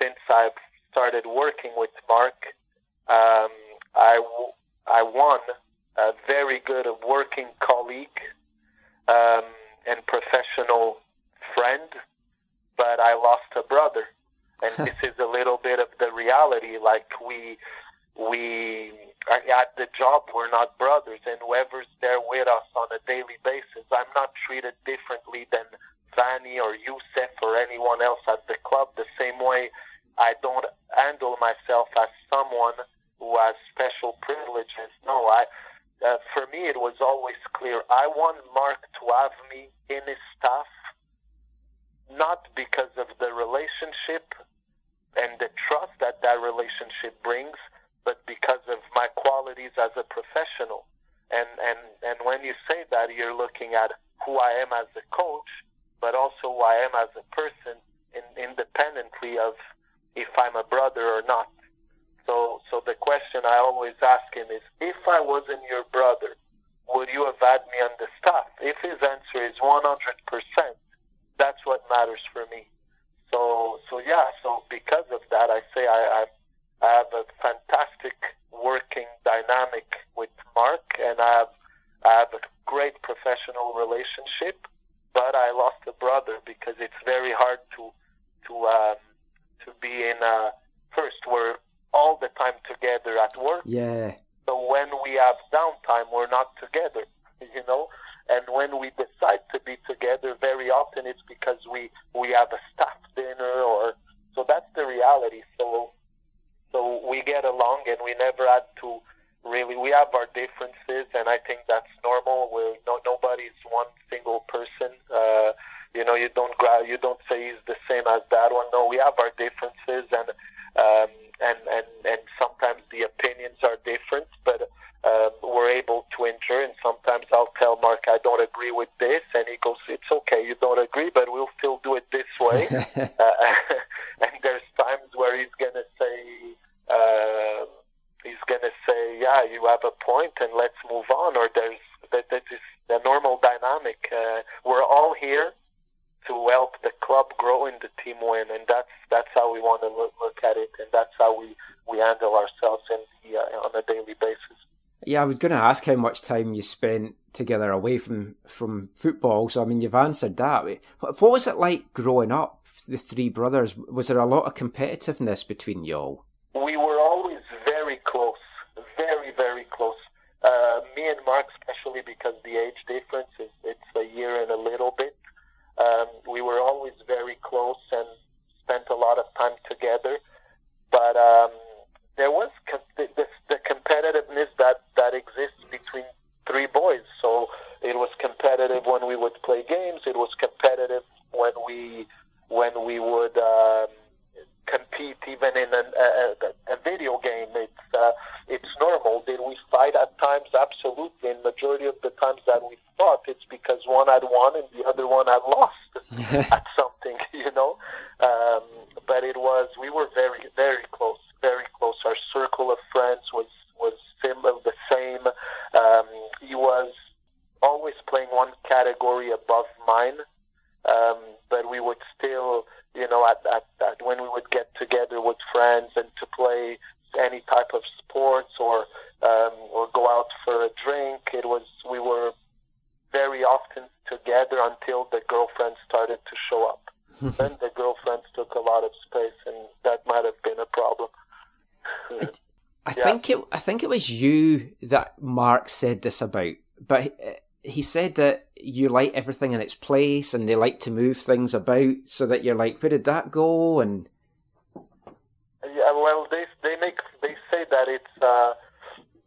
since I've started working with Marc, um, I w- I won a very good working colleague um, and professional friend, but I lost a brother, and this is a little bit of the reality. Like we we are at the job, we're not brothers, and whoever's there with us on a daily basis, I'm not treated differently than Vanni or Youssef or anyone else at the club. The same way, I don't handle myself as someone who has special privileges. No, I. Uh, for me, it was always clear. I want Marc to have me in his staff, not because of the relationship and the trust that that relationship brings, but because of my qualities as a professional. And and and when you say that, you're looking at who I am as a coach, but also who I am as a person, in, independently of if I'm a brother or not. So so So the question I always ask him is, if I wasn't your brother, would you have had me on the staff? If his answer is 100%, that's what matters for me. So, so yeah. So because of that, I say I, I, have a fantastic working dynamic with Marc, and I have I have a great professional relationship. But I lost a brother because it's very hard to to um, to be in a first we're all the time together at work. Yeah. So when we have downtime, we're not together, you know. And when we decide to be together, very often it's because we we have a staff dinner, or so that's the reality. So so we get along, and we never had to really. We have our differences, and I think that's normal. We're no nobody's one single person. Uh, you know, you don't you don't say he's the same as that one. No, we have our differences, and um, and and and sometimes the opinions are different, but um, we're able to endure. And sometimes I'll tell Marc I don't agree with this, and he goes, "It's okay, you don't agree, but we'll still do it this way." uh, and there's times where he's gonna say. Uh, he's gonna say, "Yeah, you have a point, and let's move on." Or there's that, that is the normal dynamic. Uh, we're all here to help the club grow and the team win, and that's that's how we want to look, look at it, and that's how we we handle ourselves in the, uh, on a daily basis. Yeah, I was going to ask how much time you spent together away from from football. So I mean, you've answered that. What what was it like growing up? The three brothers. Was there a lot of competitiveness between y'all? We were always very close, very very close. Uh, me and Marc, especially because the age difference is it's a year and a little bit. Um, we were always very close and spent a lot of time together. But um, there was com- the, the, the competitiveness that, that exists between three boys. So it was competitive when we would play games. It was competitive when we when we would um, compete even in an, a, a, a video game. It's uh, it's normal. Did we fight at times? Absolutely. And majority of the times that we fought, it's because one had won and the other one had lost at something, you know. Um, but it was we were very very close, very close. Our circle of friends was was similar, the same. Um, he was always playing one category above mine, um, but we would still, you know, at, at, at when we would get together with friends and to play any type of sports or um, or go out for a drink, it was we were very often together until the girlfriends started to show up. then the girlfriends took a lot of space, and that might have been a problem. I think it. I think it was you that Marc said this about, but he said that you like everything in its place, and they like to move things about, so that you're like, where did that go? And Yeah, well, they they make they say that it's uh, uh,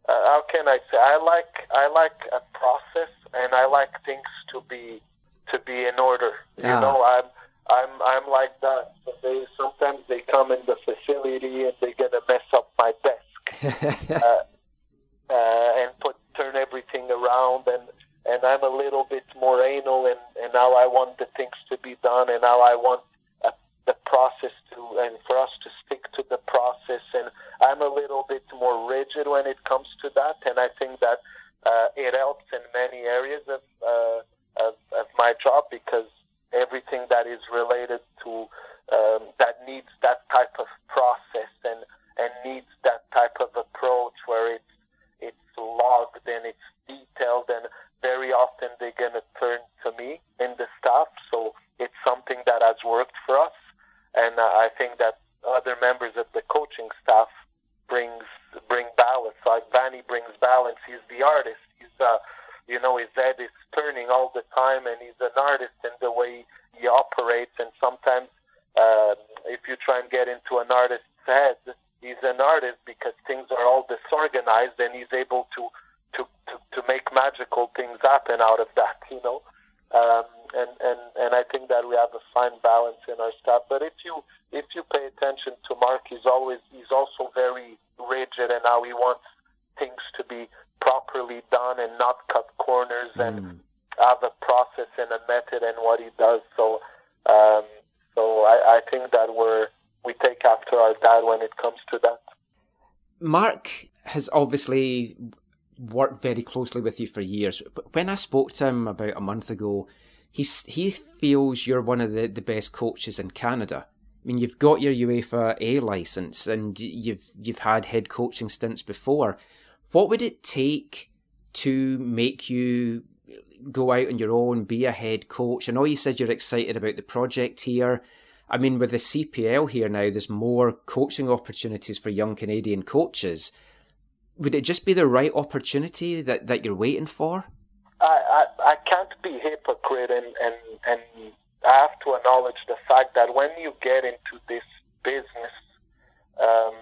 how can I say? I like I like a process, and I like things to be to be in order. You Ah. know, I'm I'm I'm like that. So they sometimes they come in the facility and they're gonna mess up my desk uh, uh, and put turn everything around and and I'm a little bit more anal and and now I want the things to be done and now I want uh, the process to and for us to stick to the process and I'm a little bit more rigid when it comes to that and I think that uh, it helps in many areas of, uh, of of my job because everything that is related to um, that needs that type of process and and needs that type of approach where it's it's logged and it's detailed and very often they're going to turn to me in the staff so it's something that has worked for us. And uh, I think that other members of the coaching staff brings bring balance. Like Vanni brings balance. He's the artist. He's uh you know his head is turning all the time and he's an artist in the way he operates. And sometimes uh, if you try and get into an artist's head he's an artist because things are all disorganized and he's able to to, to, to make magical things happen out of that, you know. Um, and, and, and I think that we have a fine balance in our staff. But if you if you pay attention to Marc, he's always he's also very rigid and how he wants things to be properly done and not cut corners and have a process and a method and what he does. So um, so I, I think that we're we take after our dad when it comes to that. Marc has obviously worked very closely with you for years. But when I spoke to him about a month ago, he he feels you're one of the, the best coaches in Canada. I mean, you've got your UEFA A license and you've you've had head coaching stints before. What would it take to make you go out on your own, be a head coach? I know you said you're excited about the project here. I mean, with the CPL here now, there's more coaching opportunities for young Canadian coaches. Would it just be the right opportunity that, that you're waiting for? I, I, I can't be hypocrite and, and, and I have to acknowledge the fact that when you get into this business, um,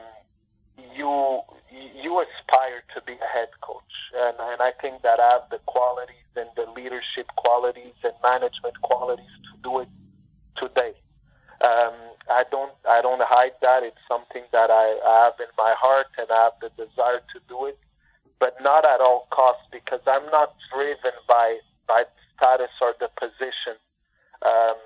you you aspire to be a head coach, and, and I think that I have the qualities and the leadership qualities and management qualities to do it today. Um, I don't I don't hide that. It's something that I, I have in my heart, and I have the desire to do it, but not at all costs because I'm not driven by by status or the position. Um,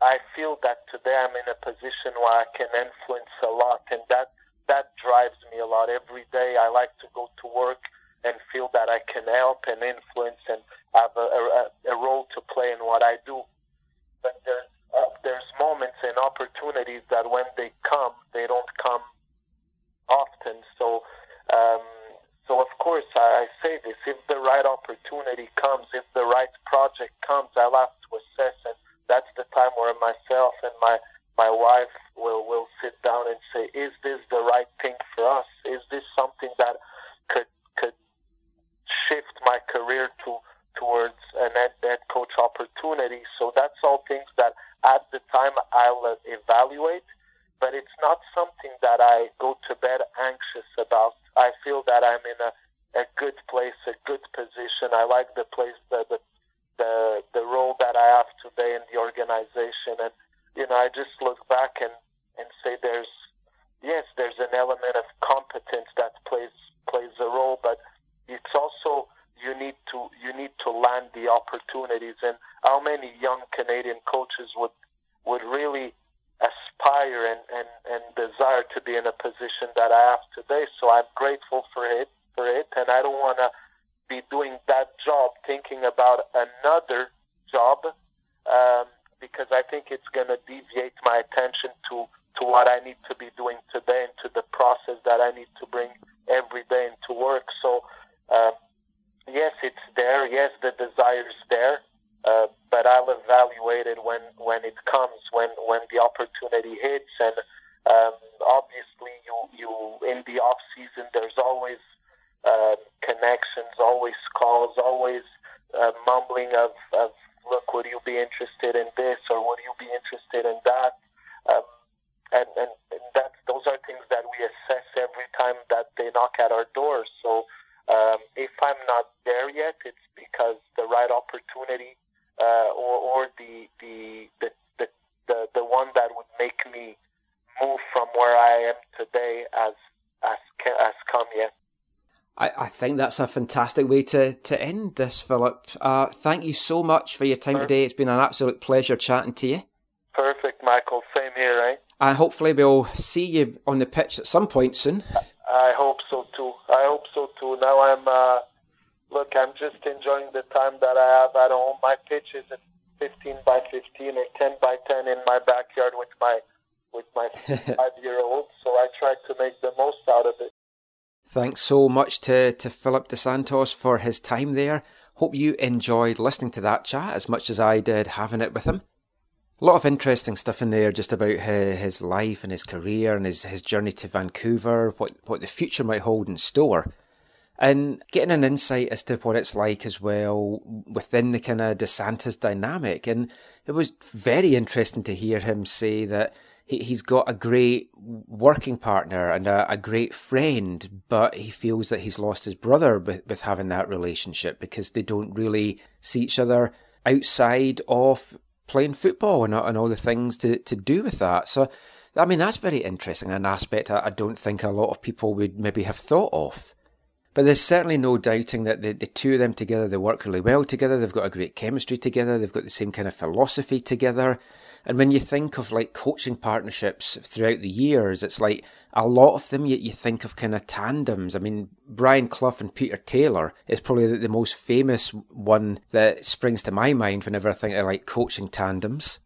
I feel that today I'm in a position where I can influence a lot, and that that drives me a lot. Every day I like to go to work and feel that I can help and influence and have a, a, a role to play in what I do. But there's uh, there's moments and opportunities that when they come, they don't come often. So. Um, so of course I, I say this: if the right opportunity comes, if the right project comes, I'll have to assess, and that's the time where myself and my my wife will will sit down and say, is this the right thing for us? Is this something that could could shift my career to towards an head, head coach opportunity? So that's all things that at the time I'll evaluate, but it's not something that I go to bed anxious about. I feel that I'm in a a good place, a good position. I like the place, the the the, the role that I have today in the organization, and you know, I just look back and and say there's yes, there's an element of competence that plays plays a role, but it's also you need to you need to land the opportunities. And how many young Canadian coaches would would really aspire and, and, and desire to be in a position that I have today? So I'm grateful for it for it, and I don't want to be doing that job thinking about another job um, because I think it's going to deviate my attention to to what I need to be doing today and to the process that I need to bring every day into work. So, uh, yes, it's there. Yes, the desire is there. Uh, but I'll evaluate it when, when it comes, when, when the opportunity hits. And um, obviously, you, you in the off season, there's always uh, connections, always calls, always uh, mumbling of, of, look, would you be interested in this or would you be interested in that? Um, and, and, and that those are things that we assess every time that they knock at our doors. So um, if I'm not there yet, it's because the right opportunity uh, or, or the, the, the, the, the, the one that would make me move from where I am today as, as, as come yet. I, I think that's a fantastic way to, to end this, Phillip. Uh, thank you so much for your time Perfect. today. It's been an absolute pleasure chatting to you. Perfect, Michael. Same here, right? And hopefully we'll see you on the pitch at some point soon. I hope so too. I hope so too. Now I'm, uh, look, I'm just enjoying the time that I have at home. My pitch is at 15 by 15 or 10 by 10 in my backyard with my with my five-year-old. So I try to make the most out of it. Thanks so much to, to Phillip Dos Santos for his time there. Hope you enjoyed listening to that chat as much as I did having it with him. A lot of interesting stuff in there just about his life and his career and his, his journey to Vancouver, what, what the future might hold in store. And getting an insight as to what it's like as well within the kind of Dos Santos dynamic. And it was very interesting to hear him say that he, he's got a great working partner and a, a, great friend, but he feels that he's lost his brother with, with having that relationship because they don't really see each other outside of playing football and, and all the things to, to do with that. So, I mean, that's very interesting, an aspect I, I don't think a lot of people would maybe have thought of. But there's certainly no doubting that the, the two of them together, they work really well together. They've got a great chemistry together. They've got the same kind of philosophy together. And when you think of like coaching partnerships throughout the years, it's like a lot of them you, you think of kind of tandems. I mean, Brian Clough and Peter Taylor is probably the, the most famous one that springs to my mind whenever I think of like coaching tandems.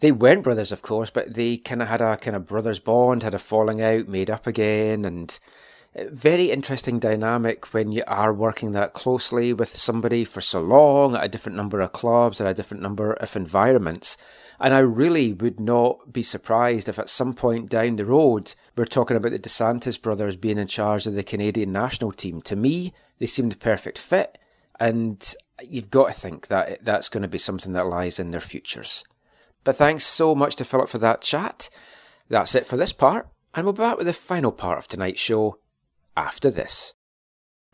They weren't brothers, of course, but they kind of had a kind of brothers bond, had a falling out, made up again, and very interesting dynamic when you are working that closely with somebody for so long at a different number of clubs or a different number of environments. And I really would not be surprised if at some point down the road we're talking about the Dos Santos brothers being in charge of the Canadian national team. To me, they seem the perfect fit, and you've got to think that that's going to be something that lies in their futures. But thanks so much to Phillip for that chat. That's it for this part, and we'll be back with the final part of tonight's show after this.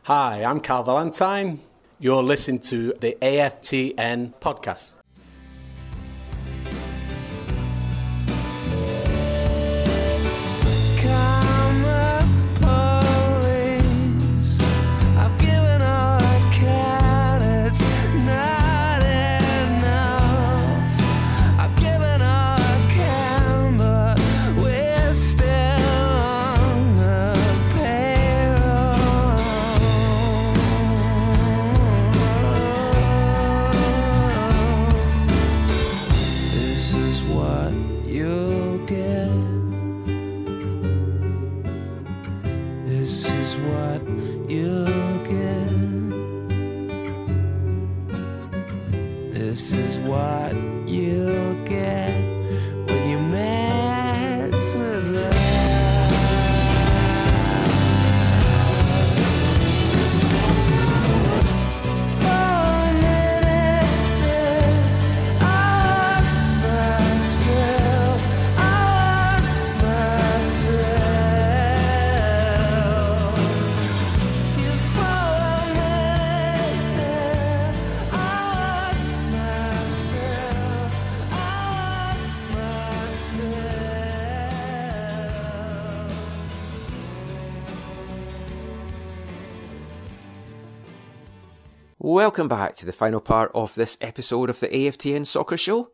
Hi, I'm Carl Valentine. You're listening to the AFTN podcast. Welcome back to the final part of this episode of the AFTN Soccer Show.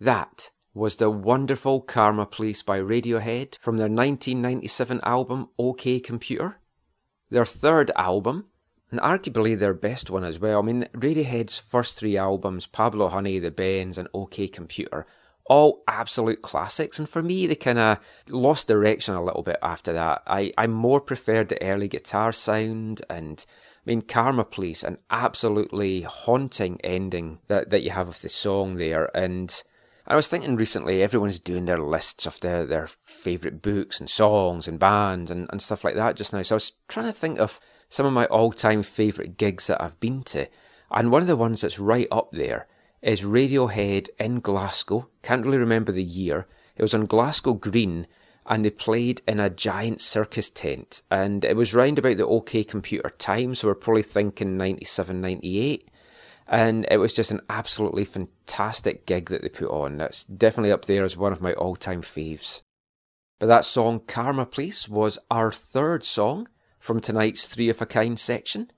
That was the wonderful Karma Police by Radiohead from their 1997 album OK Computer. Their third album, and arguably their best one as well. I mean, Radiohead's first three albums, Pablo Honey, The Bends, and OK Computer, all absolute classics. And for me, they kind of lost direction a little bit after that. I, I more preferred the early guitar sound and I mean, Karma Police, an absolutely haunting ending that, that you have of the song there. And I was thinking recently, everyone's doing their lists of their, their favourite books and songs and bands and, and stuff like that just now. So I was trying to think of some of my all time favourite gigs that I've been to. And one of the ones that's right up there is Radiohead in Glasgow. Can't really remember the year. It was on Glasgow Green and they played in a giant circus tent. And it was round about the OK Computer time, so we're probably thinking 97, 98. And it was just an absolutely fantastic gig that they put on. That's definitely up there as one of my all time faves. But that song, Karma Police, was our third song from tonight's Three of a Kind section.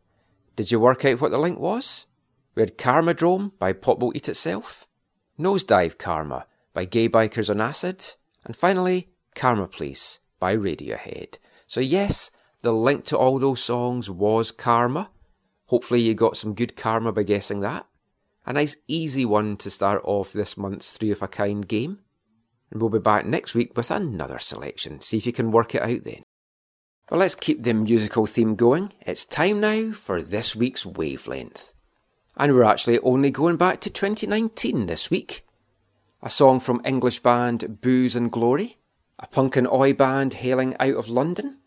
Did you work out what the link was? We had Karmadrome by Will Eat Itself, Nosedive Karma by Gaye Bykers on Acid, and finally, Karma Police by Radiohead. So, yes, the link to all those songs was Karma. Hopefully, you got some good karma by guessing that. A nice easy one to start off this month's Three of a Kind game. And we'll be back next week with another selection. See if you can work it out then. Well, let's keep the musical theme going. It's time now for this week's wavelength. And we're actually only going back to 2019 this week. A song from English band Booze and Glory a punk and oi band hailing out of London,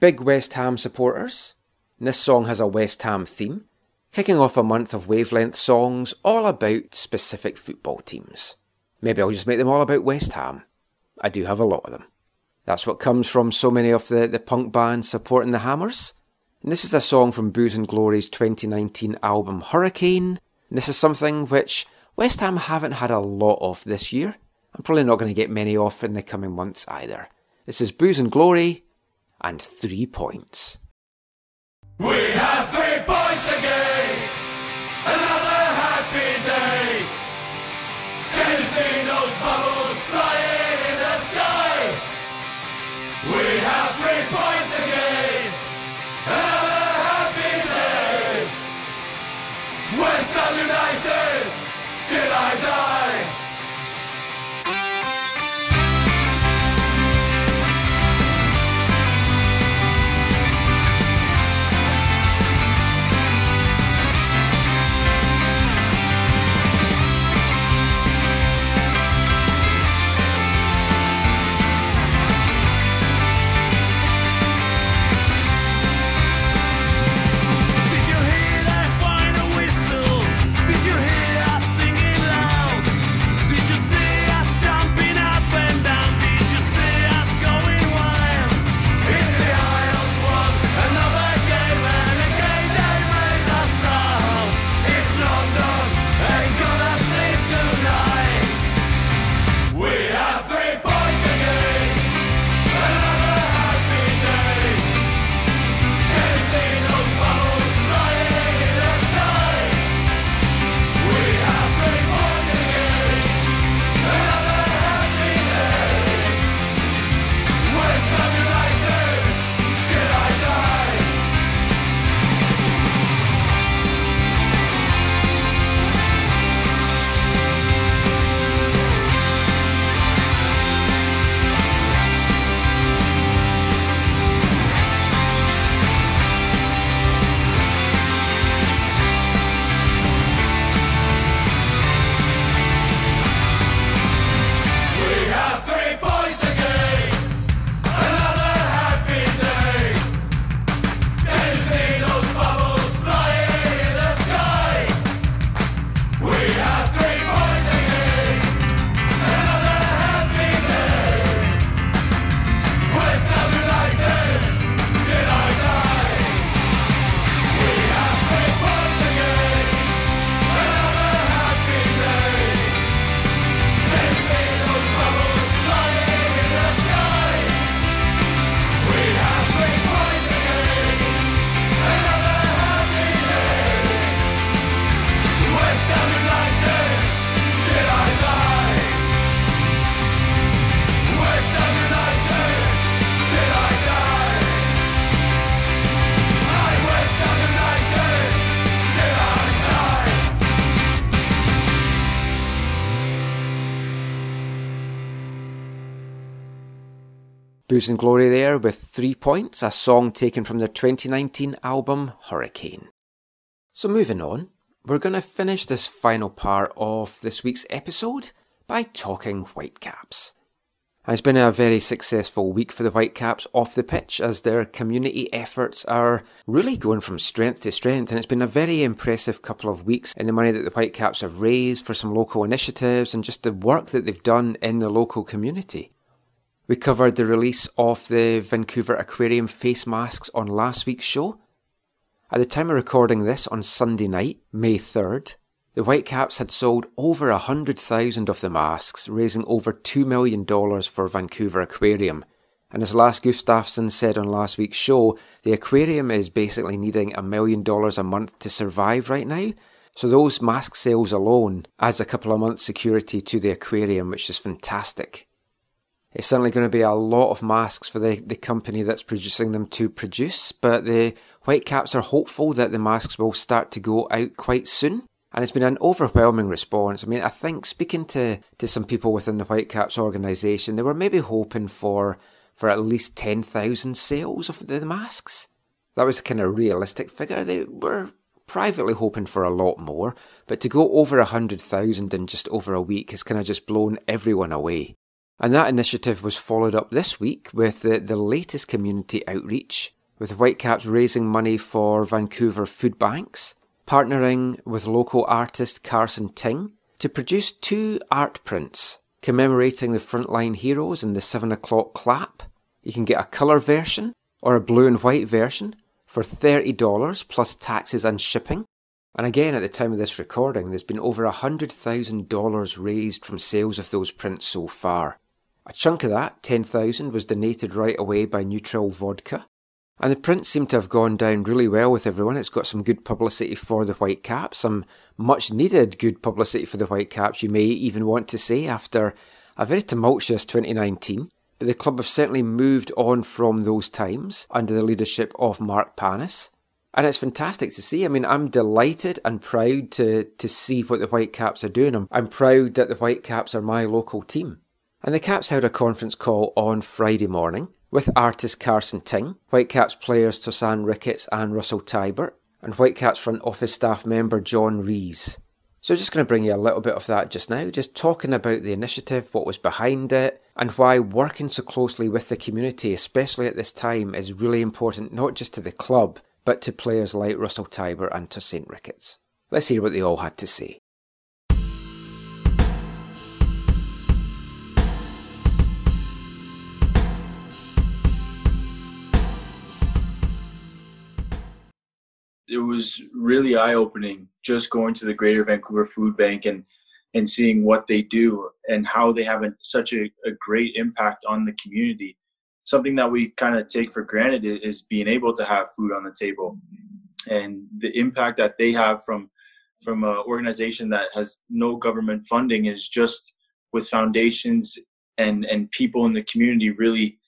big West Ham supporters, and this song has a West Ham theme, kicking off a month of wavelength songs all about specific football teams. Maybe I'll just make them all about West Ham. I do have a lot of them. That's what comes from so many of the, the punk bands supporting the Hammers. And this is a song from Booze and Glory's 2019 album Hurricane. And this is something which West Ham haven't had a lot of this year. I'm probably not going to get many off in the coming months either. This is Booze and Glory and three points. We have Booze and Glory there with Three Points, a song taken from their 2019 album Hurricane. So moving on, we're going to finish this final part of this week's episode by talking Whitecaps. It's been a very successful week for the Whitecaps off the pitch as their community efforts are really going from strength to strength. And it's been a very impressive couple of weeks in the money that the Whitecaps have raised for some local initiatives and just the work that they've done in the local community. We covered the release of the Vancouver Aquarium face masks on last week's show. At the time of recording this on Sunday night, May 3rd, the Whitecaps had sold over 100,000 of the masks, raising over $2 million for Vancouver Aquarium. And as Lasse Gustavsson said on last week's show, the aquarium is basically needing a million dollars a month to survive right now. So those mask sales alone adds a couple of months security to the aquarium, which is fantastic. It's certainly going to be a lot of masks for the, the company that's producing them to produce, but the Whitecaps are hopeful that the masks will start to go out quite soon and it's been an overwhelming response. I mean, I think speaking to, to some people within the Whitecaps organisation, they were maybe hoping for for at least ten thousand sales of the masks. That was kind of realistic figure. They were privately hoping for a lot more, but to go over a hundred thousand in just over a week has kind of just blown everyone away. And that initiative was followed up this week with the, the latest community outreach, with Whitecaps raising money for Vancouver food banks partnering with local artist Carson Ting to produce two art prints commemorating the frontline heroes in the 7 o'clock clap. You can get a colour version or a blue and white version for $30 plus taxes and shipping. And again, at the time of this recording, there's been over $100,000 raised from sales of those prints so far. A chunk of that, 10,000, was donated right away by Neutral Vodka. And the print seemed to have gone down really well with everyone. It's got some good publicity for the Whitecaps, some much needed good publicity for the Whitecaps, you may even want to say, after a very tumultuous 2019. But the club have certainly moved on from those times under the leadership of Mark Pannes. And it's fantastic to see. I mean, I'm delighted and proud to, to see what the Whitecaps are doing. I'm, I'm proud that the Whitecaps are my local team. And the Caps held a conference call on Friday morning with artist Carson Ting, Whitecaps players Tosaint Ricketts and Russell Teibert, and Whitecaps front office staff member John Rees. So just going to bring you a little bit of that just now, just talking about the initiative, what was behind it, and why working so closely with the community, especially at this time, is really important not just to the club, but to players like Russell Teibert and Tosaint Ricketts. Let's hear what they all had to say. It was really eye opening just going to the Greater Vancouver Food Bank and and seeing what they do and how they have a, such a, a great impact on the community. Something that we kind of take for granted is being able to have food on the table, and the impact that they have from from an organization that has no government funding is just with foundations and and people in the community really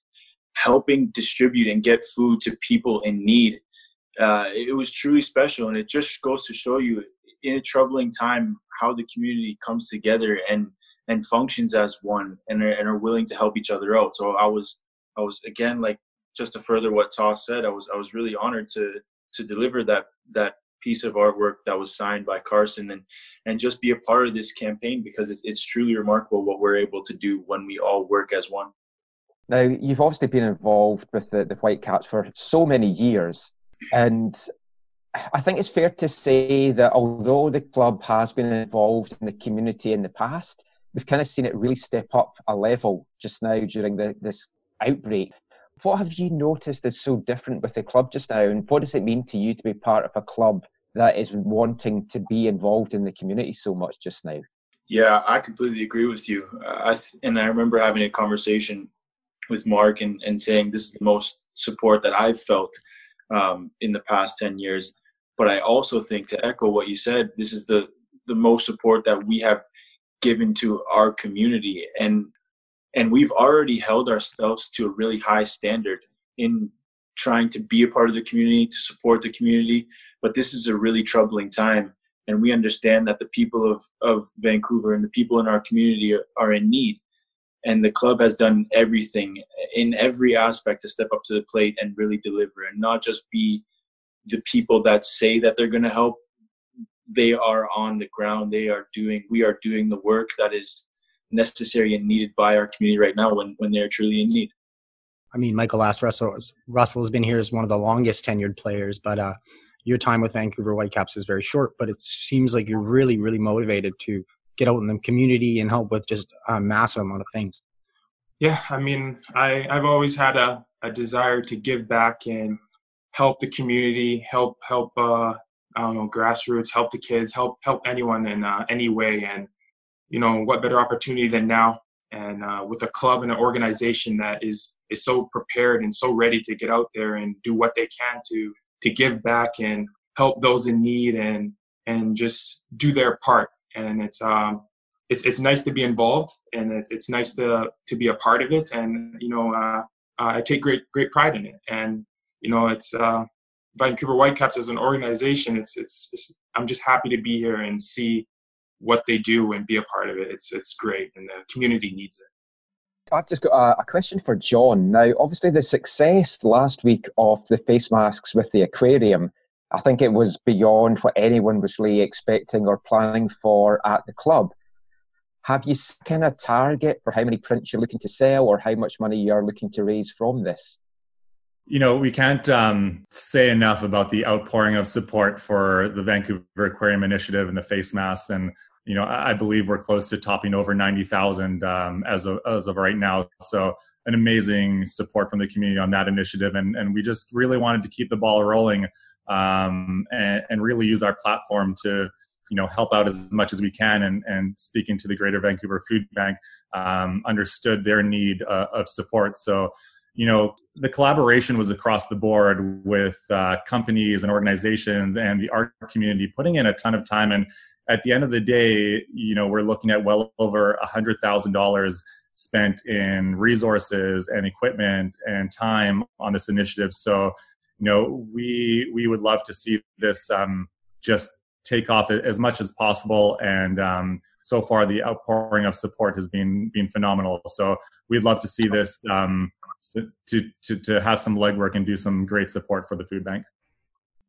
helping distribute and get food to people in need uh, it was truly special, and it just goes to show you in a troubling time how the community comes together and and functions as one and are, and are willing to help each other out. So I was I was again like just to further what Toss said, I was I was really honored to to deliver that that piece of artwork that was signed by Carson and and just be a part of this campaign because it's, it's truly remarkable what we're able to do when we all work as one. Now you've obviously been involved with the, the Whitecaps for so many years. And I think it's fair to say that although the club has been involved in the community in the past, we've kind of seen it really step up a level just now during the, this outbreak. What have you noticed is so different with the club just now, and what does it mean to you to be part of a club that is wanting to be involved in the community so much just now? Yeah, I completely agree with you. I th- and I remember having a conversation with Mark and, and saying this is the most support that I've felt um, in the past 10 years. But I also think to echo what you said, this is the, the most support that we have given to our community. And, and we've already held ourselves to a really high standard in trying to be a part of the community, to support the community. But this is a really troubling time. And we understand that the people of, of Vancouver and the people in our community are, are in need. And the club has done everything in every aspect to step up to the plate and really deliver and not just be the people that say that they're going to help they are on the ground they are doing we are doing the work that is necessary and needed by our community right now when, when they're truly in need I mean, Michael asked Russell. Russell has been here as one of the longest tenured players, but uh, your time with Vancouver Whitecaps is very short. But it seems like you're really, really motivated to get out in the community and help with just a massive amount of things. Yeah, I mean, I I've always had a, a desire to give back and help the community, help help uh, I don't know grassroots, help the kids, help help anyone in uh, any way. And you know, what better opportunity than now? And uh, with a club and an organization that is is so prepared and so ready to get out there and do what they can to to give back and help those in need and and just do their part and it's um it's it's nice to be involved and it, it's nice to to be a part of it and you know uh, uh, I take great great pride in it. And you know it's uh, Vancouver Whitecaps as an organization it's, it's it's I'm just happy to be here and see what they do and be a part of it. It's it's great and the community needs it. I've just got a, a, question for John. Now, obviously, the success last week of the face masks with the aquarium, I think it was beyond what anyone was really expecting or planning for at the club. Have you kind of target for how many prints you're looking to sell or how much money you're looking to raise from this? You know, we can't um, say enough about the outpouring of support for the Vancouver Aquarium Initiative and the face masks and you know, I believe we're close to topping over 90,000 um, as, of, as of right now. So an amazing support from the community on that initiative. And, and we just really wanted to keep the ball rolling um, and, and really use our platform to, you know, help out as much as we can. And, and speaking to the Greater Vancouver Food Bank, um, understood their need uh, of support. So, you know, the collaboration was across the board with uh, companies and organizations and the art community putting in a ton of time and at the end of the day, you know, we're looking at well over a hundred thousand dollars spent in resources and equipment and time on this initiative. So, you know, we we would love to see this um, just take off as much as possible. And um, so far, the outpouring of support has been been phenomenal. So we'd love to see this um, to, to to have some legwork and do some great support for the food bank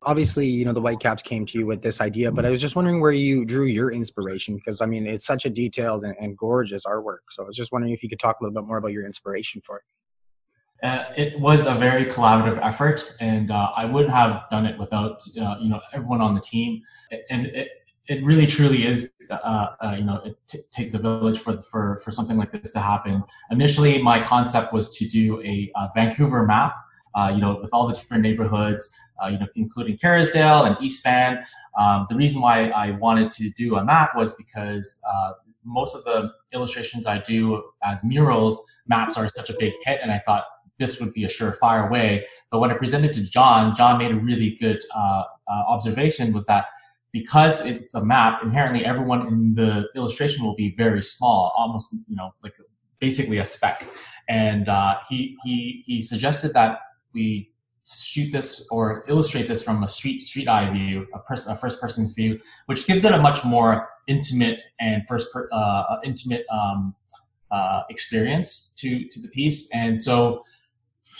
obviously you know the whitecaps came to you with this idea but i was just wondering where you drew your inspiration because i mean it's such a detailed and, and, gorgeous artwork so i was just wondering if you could talk a little bit more about your inspiration for it uh, it was a very collaborative effort and uh, i wouldn't have done it without uh, you know everyone on the team and it, it really truly is uh, uh, you know it t- takes a village for, for for something like this to happen initially my concept was to do a, a vancouver map you know, with all the different neighborhoods, you know, including Kerrisdale and East Van. Um, the reason why I wanted to do a map was because most of the illustrations I do as murals, maps are such a big hit, and I thought this would be a surefire way. But when I presented to John, John made a really good uh, uh, observation was that because it's a map, inherently everyone in the illustration will be very small, almost you know like basically a speck. And uh, he he he suggested that we shoot this or illustrate this from a street street eye view, a, pers- a first person's view, which gives it a much more intimate and first per- uh, intimate um, uh, experience to to the piece. And so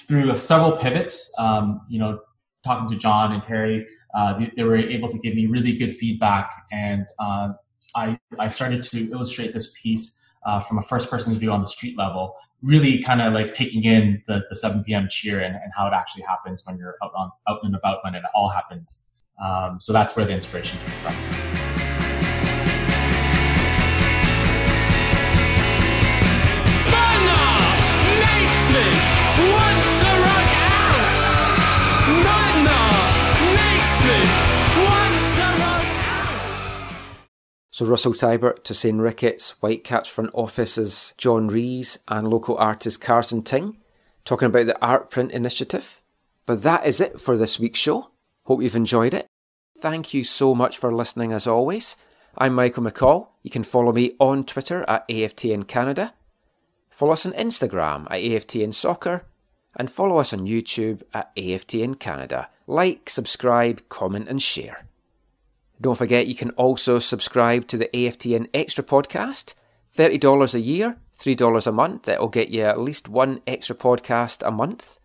through several pivots, um, you know, talking to John and Terry, uh, they, they, were able to give me really good feedback, and uh, I I started to illustrate this piece uh, from a first person view on the street level, really kind of like taking in the, the 7 p.m. cheer and, and how it actually happens when you're out, on, out and about when it all happens. Um, so that's where the inspiration came from. So Russell Teibert, Tosaint Ricketts, Whitecaps front offices John Rees and local artist Carson Ting talking about the art print initiative. But that is it for this week's show. Hope you've enjoyed it. Thank you so much for listening as always. I'm Michael McColl. You can follow me on Twitter at AFTN Canada. Follow us on Instagram at AFTN Soccer and follow us on YouTube at AFTN Canada. Like, subscribe, comment and share. Don't forget you can also subscribe to the AFTN Extra podcast, $30 a year, $3 a month, it'll get you at least one extra podcast a month.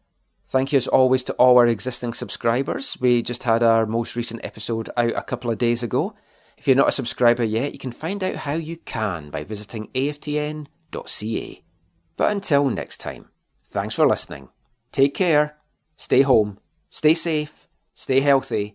Thank you as always to all our existing subscribers. We just had our most recent episode out a couple of days ago. If you're not a subscriber yet, you can find out how you can by visiting aftn.ca. But until next time, thanks for listening. Take care, stay home, stay safe, stay healthy,